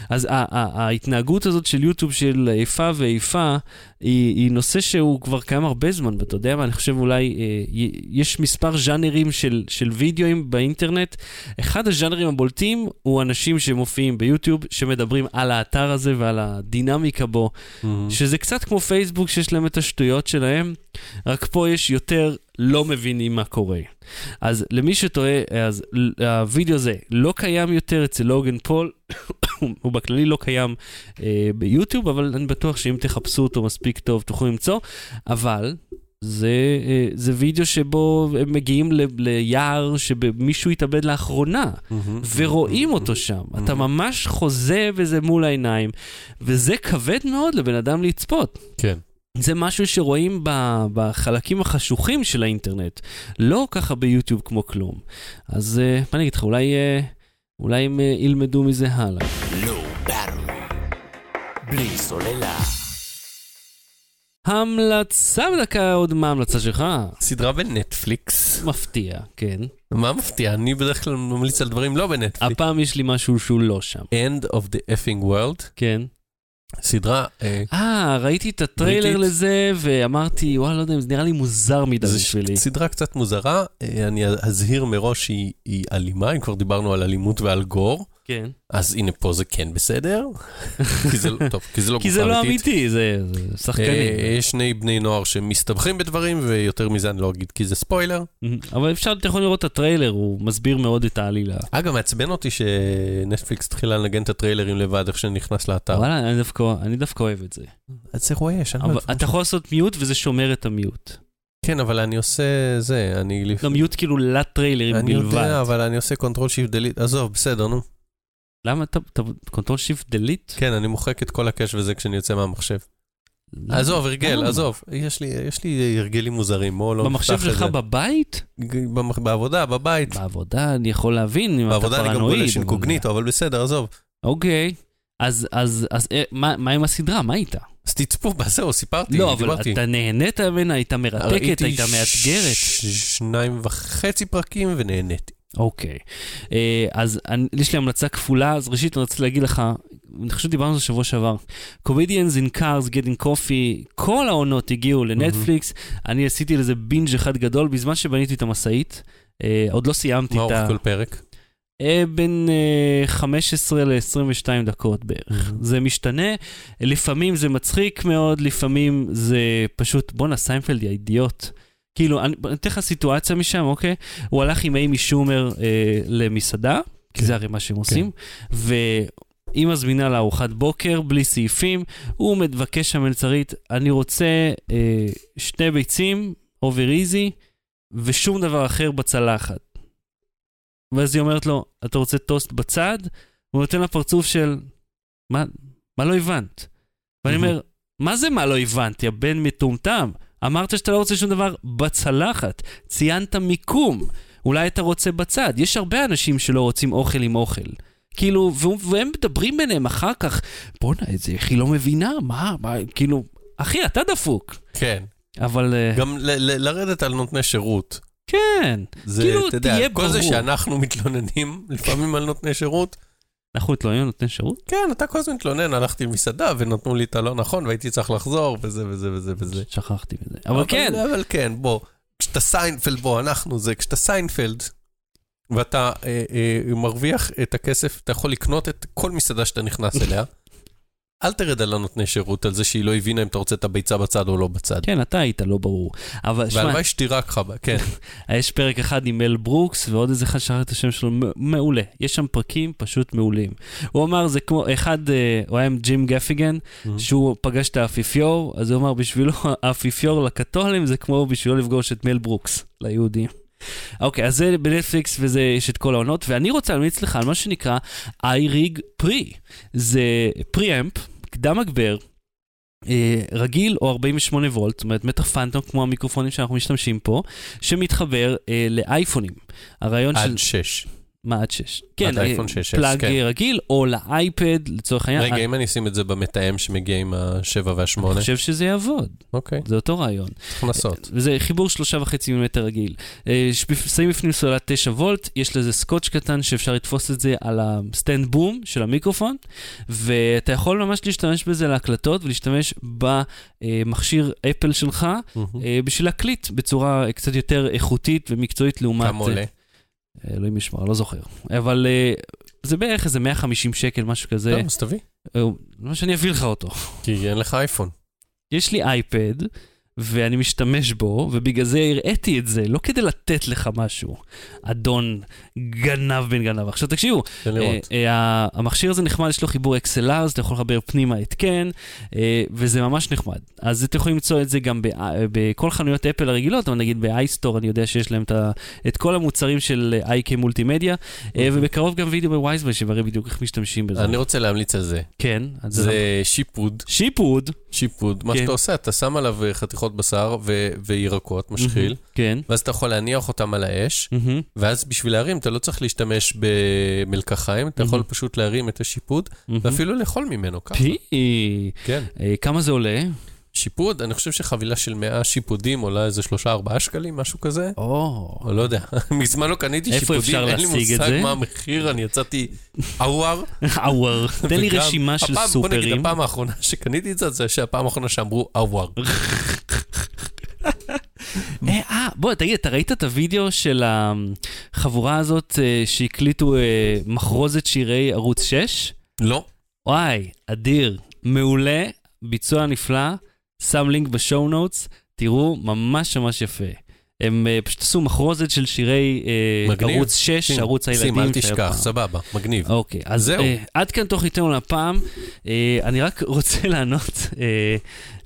אז ההתנהגות הזאת של יוטיוב של איפה ואיפה, היא, היא נושא שהוא כבר קיים הרבה זמן, ואתה יודע מה, אני חושב אולי, אה, יש מספר ז'אנרים של, של וידאוים באינטרנט. אחד הז'אנרים הבולטים הוא אנשים שמופיעים ביוטיוב, שמדברים על האתר הזה ועל הדינמיקה בו, mm-hmm. שזה קצת כמו פייסבוק שיש להם את השטויות שלהם, רק פה יש יותר לא מבינים מה קורה. אז למי שטועה, אז הווידאו הזה לא קיים יותר אצל לוגן פול, הוא בכללי לא קיים אה, ביוטיוב, אבל אני בטוח שאם תחפשו אותו מספיק טוב תוכלו למצוא, אבל זה, אה, זה וידאו שבו הם מגיעים ל, ליער שמישהו התאבד לאחרונה, mm-hmm, ורואים mm-hmm, אותו שם. Mm-hmm. אתה ממש חוזה וזה מול העיניים, וזה כבד מאוד לבן אדם לצפות. כן. זה משהו שרואים בחלקים החשוכים של האינטרנט, לא ככה ביוטיוב כמו כלום. אז אה, מה אני אגיד לך, אולי, אה, אולי הם אה, ילמדו מזה הלאה. לא בלי סוללה. המלצה בדקה, עוד מה ההמלצה שלך? סדרה בנטפליקס. מפתיע, כן. מה מפתיע? אני בדרך כלל ממליץ על דברים לא בנטפליקס. הפעם יש לי משהו שהוא לא שם. End of the effing world. כן. סדרה... אה, אה, ראיתי את הטריילר לזה, ואמרתי, וואלה, לא יודע, זה נראה לי מוזר מדי בשבילי. סדרה קצת מוזרה, אה, אני אזהיר מראש שהיא אלימה, אם כבר דיברנו על אלימות ועל גור. כן. אז הנה פה זה כן בסדר, כי זה, לא- טוב, כי זה לא כי זה לא אמיתי, זה, זה שחקנים. אה, יש שני בני נוער שמסתבכים בדברים, ויותר מזה אני לא אגיד כי זה ספוילר. אבל אפשר, אתה יכול לראות את הטריילר, הוא מסביר מאוד את העלילה. אגב, מעצבן אותי שנטפליקס התחילה לנגן את הטריילרים לבד איך שאני נכנס לאתר. וואלה, אני דווקא, אני דווקא אוהב את זה. אז זה רועש, לא יודע. אתה יכול לעשות mute וזה שומר את ה mute. כן, אבל אני עושה זה, אני... גם mute כאילו לטריילרים בלבד. אני יודע, אבל אני עושה control shift delete, עזוב, בסדר, נו. למה אתה, אתה control shift delete? כן, אני מוחק את כל ה cache וזה כשאני יוצא מהמחשב. עזוב, הרגל, עזוב, יש לי, יש לי הרגלים מוזרים, בוא לא במחשב שלך בבית? בעבודה, בבית. בעבודה אני יכול להבין אם אתה פרנואיד. בעבודה אני גם גולש אינקוגניטו, אבל בסדר, עזוב. אוקיי, אז, אז, אז אה, מה, מה עם הסדרה? מה איתה? אז תצפו זהו, סיפרתי, לא, אבל דיברתי. אתה נהנית ממנה, הייתה מרתקת, ראיתי הייתה מאתגרת. ש- שניים וחצי פרקים ונהניתי. אוקיי. אה, אז אני- יש לי המלצה כפולה, אז ראשית אני רוצה להגיד לך, אני חושב שדיברנו על זה שבוע שעבר, Comedians in Cars, Getting Coffee, כל העונות הגיעו לנטפליקס, אני עשיתי לזה בינג' אחד גדול בזמן שבניתי את המשאית. אה, עוד לא סיימתי מה את ה... אורך כל פרק? אה, בין אה, 15 ל-22 דקות בערך. זה משתנה, לפעמים זה מצחיק מאוד, לפעמים זה פשוט, בואנה, סיינפלד הוא אידיוט. כאילו, אני אתן לך סיטואציה משם, אוקיי? הוא הלך עם איימי שומר אה, למסעדה, כי כן. זה הרי מה שהם עושים, והיא מזמינה לארוחת בוקר בלי סעיפים, הוא מבקש מהמלצרית, אני רוצה אה, שתי ביצים, over easy, ושום דבר אחר בצלחת. ואז היא אומרת לו, אתה רוצה טוסט בצד? הוא נותן לה פרצוף של, מה, מה לא הבנת? ואני אומר, מה זה מה לא הבנתי, הבן מטומטם? אמרת שאתה לא רוצה שום דבר בצלחת, ציינת מיקום, אולי אתה רוצה בצד. יש הרבה אנשים שלא רוצים אוכל עם אוכל. כאילו, והם מדברים ביניהם אחר כך, בואנה, איזה, איך היא לא מבינה? מה, מה, כאילו, אחי, אתה דפוק. כן. אבל, אה, גם ל- ל- לרדת על נותני שירות. כן, זה, כאילו, יודע, תהיה כל זה ברור. שאנחנו מתלוננים לפעמים על נותני שירות, אנחנו מתלוננים נותני שירות? כן, אתה כל הזמן מתלונן, הלכתי למסעדה ונתנו לי את הלא נכון והייתי צריך לחזור וזה וזה וזה וזה. שכחתי מזה. אבל כן, אבל כן, בוא, כשאתה סיינפלד, בוא, אנחנו זה, כשאתה סיינפלד, ואתה אה, אה, מרוויח את הכסף, אתה יכול לקנות את כל מסעדה שאתה נכנס אליה. אל תרד על הנותני שירות, על זה שהיא לא הבינה אם אתה רוצה את הביצה בצד או לא בצד. כן, אתה היית לא ברור. אבל שמע, והלוואי שתירק לך, כן. יש פרק אחד עם מל ברוקס, ועוד איזה אחד שכחתי את השם שלו, מעולה. יש שם פרקים פשוט מעולים. הוא אמר, זה כמו, אחד, אה, הוא היה עם ג'ים גפיגן, שהוא פגש את האפיפיור, אז הוא אמר, בשבילו האפיפיור לקתולים זה כמו בשבילו לפגוש את מל ברוקס, ליהודים. אוקיי, אז זה בנטפליקס וזה, יש את כל העונות, ואני רוצה להמליץ לך על מה שנקרא iRig Pre. זה פרי-אמפ, קדם הגבר, אה, רגיל או 48 וולט, זאת אומרת מתח פנטום כמו המיקרופונים שאנחנו משתמשים פה, שמתחבר אה, לאייפונים. הרעיון של... עד שש. מה עד 6? כן, אייפון אה, 6S, plug כן. רגיל, או לאייפד, לצורך העניין. רגע, אני אם אני אשים את זה במתאם שמגיע עם השבע והשמונה, חושב שזה יעבוד, אוקיי, זה אותו רעיון. צריך לנסות. וזה חיבור שלושה וחצי מילימטר רגיל. אה, שמים בפנים סוללת 9 וולט, יש לזה סקוץ' קטן שאפשר לתפוס את זה על ה stand boom של המיקרופון, ואתה יכול ממש להשתמש בזה להקלטות ולהשתמש במכשיר אפל שלך. אה, בשביל להקליט בצורה קצת יותר איכותית ומקצועית לעומת... כמה עולה? אה, אלוהים ישמר, לא זוכר. אבל אה, זה בערך איזה 150 שקל, משהו כזה. טוב, אז תביא. אה, למה שאני אביא לך אותו. כי אין לך אייפון. יש לי אייפד, ואני משתמש בו, ובגלל זה הראיתי את זה, לא כדי לתת לך משהו. אדון גנב בן גנב. עכשיו תקשיבו. אה, אה, המכשיר הזה נחמד, יש לו חיבור XLR, אז אתה יכול לחבר פנימה התקן, אה, וזה ממש נחמד. אז אתם יכולים למצוא את זה גם ב- אה, בכל חנויות אפל הרגילות, אבל נגיד ב iStore, אני יודע שיש להם את ה- את כל המוצרים של IK Multimedia, אה, ובקרוב גם וידאו ב WiseBuy, שמראה בדיוק איך משתמשים בזה. אני רוצה להמליץ על זה. כן, זה... זה שיפוד, שיפוד. שיפוד. מה כן. שאתה עושה, אתה שם עליו אה, חתיכות בשר ו- וירקות, משחיל, כן. ואז אתה יכול להניח אותם על האש, מהמם. ואז בשביל להרים אתה לא צריך להשתמש במלקחיים, אתה יכול. פשוט להרים את השיפוד, מהמם. ואפילו לאכול ממנו ככה. פי. כן. אה, כמה זה עולה? שיפוד, אני חושב שחבילה של 100 שיפודים עולה איזה 3-4 שקלים, משהו כזה. או. או לא יודע, מזמן לא קניתי שיפודים, אין לי מושג זה? מה המחיר, אני יצאתי אאואר. אאואר. תן לי רשימה של הפעם- בוא נגיד, סופרים. הפעם האחרונה שקניתי את זה, זה שהפעם האחרונה שאמרו אאואר. אה, אה, בוא, תגיד, אתה ראית את הוידאו של החבורה הזאת אה, שהקליטו אה, מחרוזת שירי ערוץ 6? לא. וואי, אדיר, מעולה, ביצוע נפלא, שם לינק בשואו נוטס, תראו, ממש ממש יפה. הם אה, פשוט עשו מחרוזת של שירי אה, מגניב. ערוץ 6, שים, ערוץ הילדים. שים, אל תשכח. סבבה, מגניב. אוקיי, אז זהו. אה, עד כאן תוכניתנו לפעם. אה, אני רק רוצה לענות אה,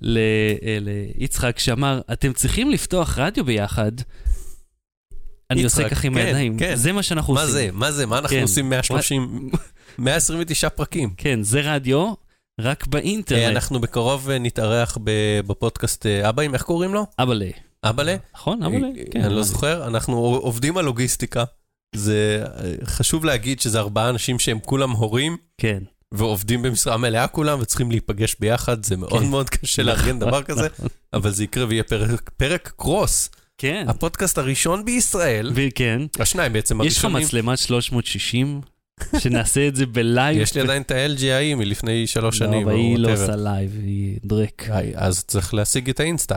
ל- אה, ליצחק שאמר, אתם צריכים לפתוח רדיו ביחד. אני עושה ככה עם כן, הידיים, כן. זה מה שאנחנו מה עושים. זה? מה זה? מה אנחנו כן. עושים 130, 129 פרקים? כן, זה רדיו, רק אה, באינטרנט. אנחנו בקרוב אה, נתארח בפודקאסט אה, אבאים, איך קוראים לו? אבאלה. אבאלה? נכון, אבאלה? אה, כן. אני לא זוכר, אנחנו עובדים על לוגיסטיקה. זה אה, חשוב להגיד שזה ארבעה אנשים שהם כולם הורים, כן. ועובדים במשרה מלאה כולם, וצריכים להיפגש ביחד, זה מאוד מאוד קשה לארגן דבר כזה, אבל זה יקרה ויהיה פרק קרוס. כן. הפודקאסט הראשון בישראל, וכן. השניים בעצם יש לך הראשונים. מצלמת 360? שנעשה את זה בלייב? יש לי עדיין את ה-LG ההיא מלפני שלוש שנים. לא, אבל היא לא. עושה לייב, היא דרק. אז צריך להשיג את ה Insta,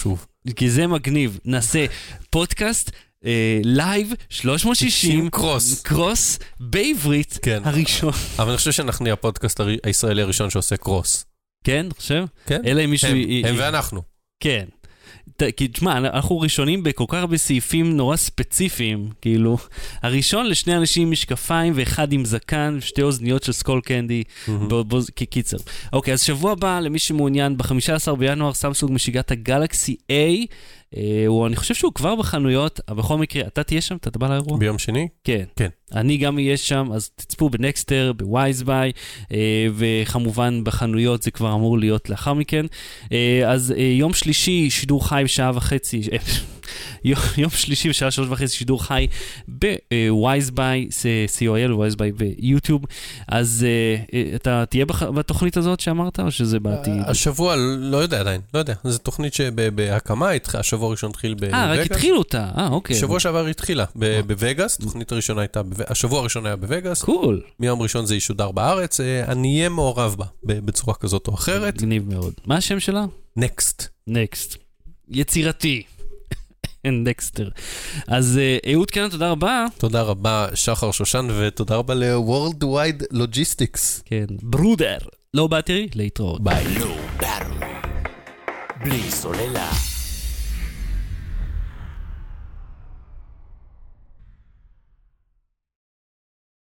שוב. כי זה מגניב. נעשה פודקאסט אה, לייב 360 cross. cross בעברית כן. הראשון. אבל אני חושב שאנחנו נהיה הפודקאסט הישראלי הראשון שעושה cross. כן, אתה חושב? כן. אלא אם מישהו... הם, הם ואנחנו. כן. כי תשמע, אנחנו ראשונים בכל כך הרבה סעיפים נורא ספציפיים, כאילו, הראשון לשני אנשים עם משקפיים ואחד עם זקן, שתי אוזניות של Skullcandy, בו- בו- בקיצר. אוקיי, אז שבוע הבא, למי שמעוניין, ב-15 בינואר סמסונג משיגה את הגלקסי A, אה, הוא, אני חושב שהוא כבר בחנויות, אבל בכל מקרה, אתה תהיה שם? אתה בא לאירוע? ביום שני? כן. כן. אני גם אהיה שם, אז תצפו בנקסטר, ב WiseBuy, אה, וכמובן בחנויות זה כבר אמור להיות לאחר מכן. אה, אז אה, יום שלישי, שידור חי בשעה וחצי, יום, שלישי בשעה שלוש וחצי, שידור חי ב WiseBuy, co.il, WiseBuy ביוטיוב. אז אתה תהיה בתוכנית הזאת שאמרת, או שזה בעתיד? השבוע, לא יודע עדיין, לא יודע. זו תוכנית שבהקמה, השבוע הראשון התחיל בווגאס. אה, רק התחילו אותה, אה, אוקיי. שבוע שעבר התחילה בווגאס, התוכנית הראשונה הייתה, בו- השבוע הראשון היה בווגאס, קול, מיום ראשון זה ישודר בארץ, אה, אני אהיה מעורב בה ב- בצורה כזאת או אחרת. מגניב מאוד. מה השם שלה? נקסט. נקסט. יצירתי. נקסטר. אז אה, אהוד קנן, תודה רבה. תודה רבה, שחר שושן, ותודה רבה ל-World Wide Logistics. כן. ברודר. לא באתי, להתראות. ביי. Low Battery. בלי סוללה.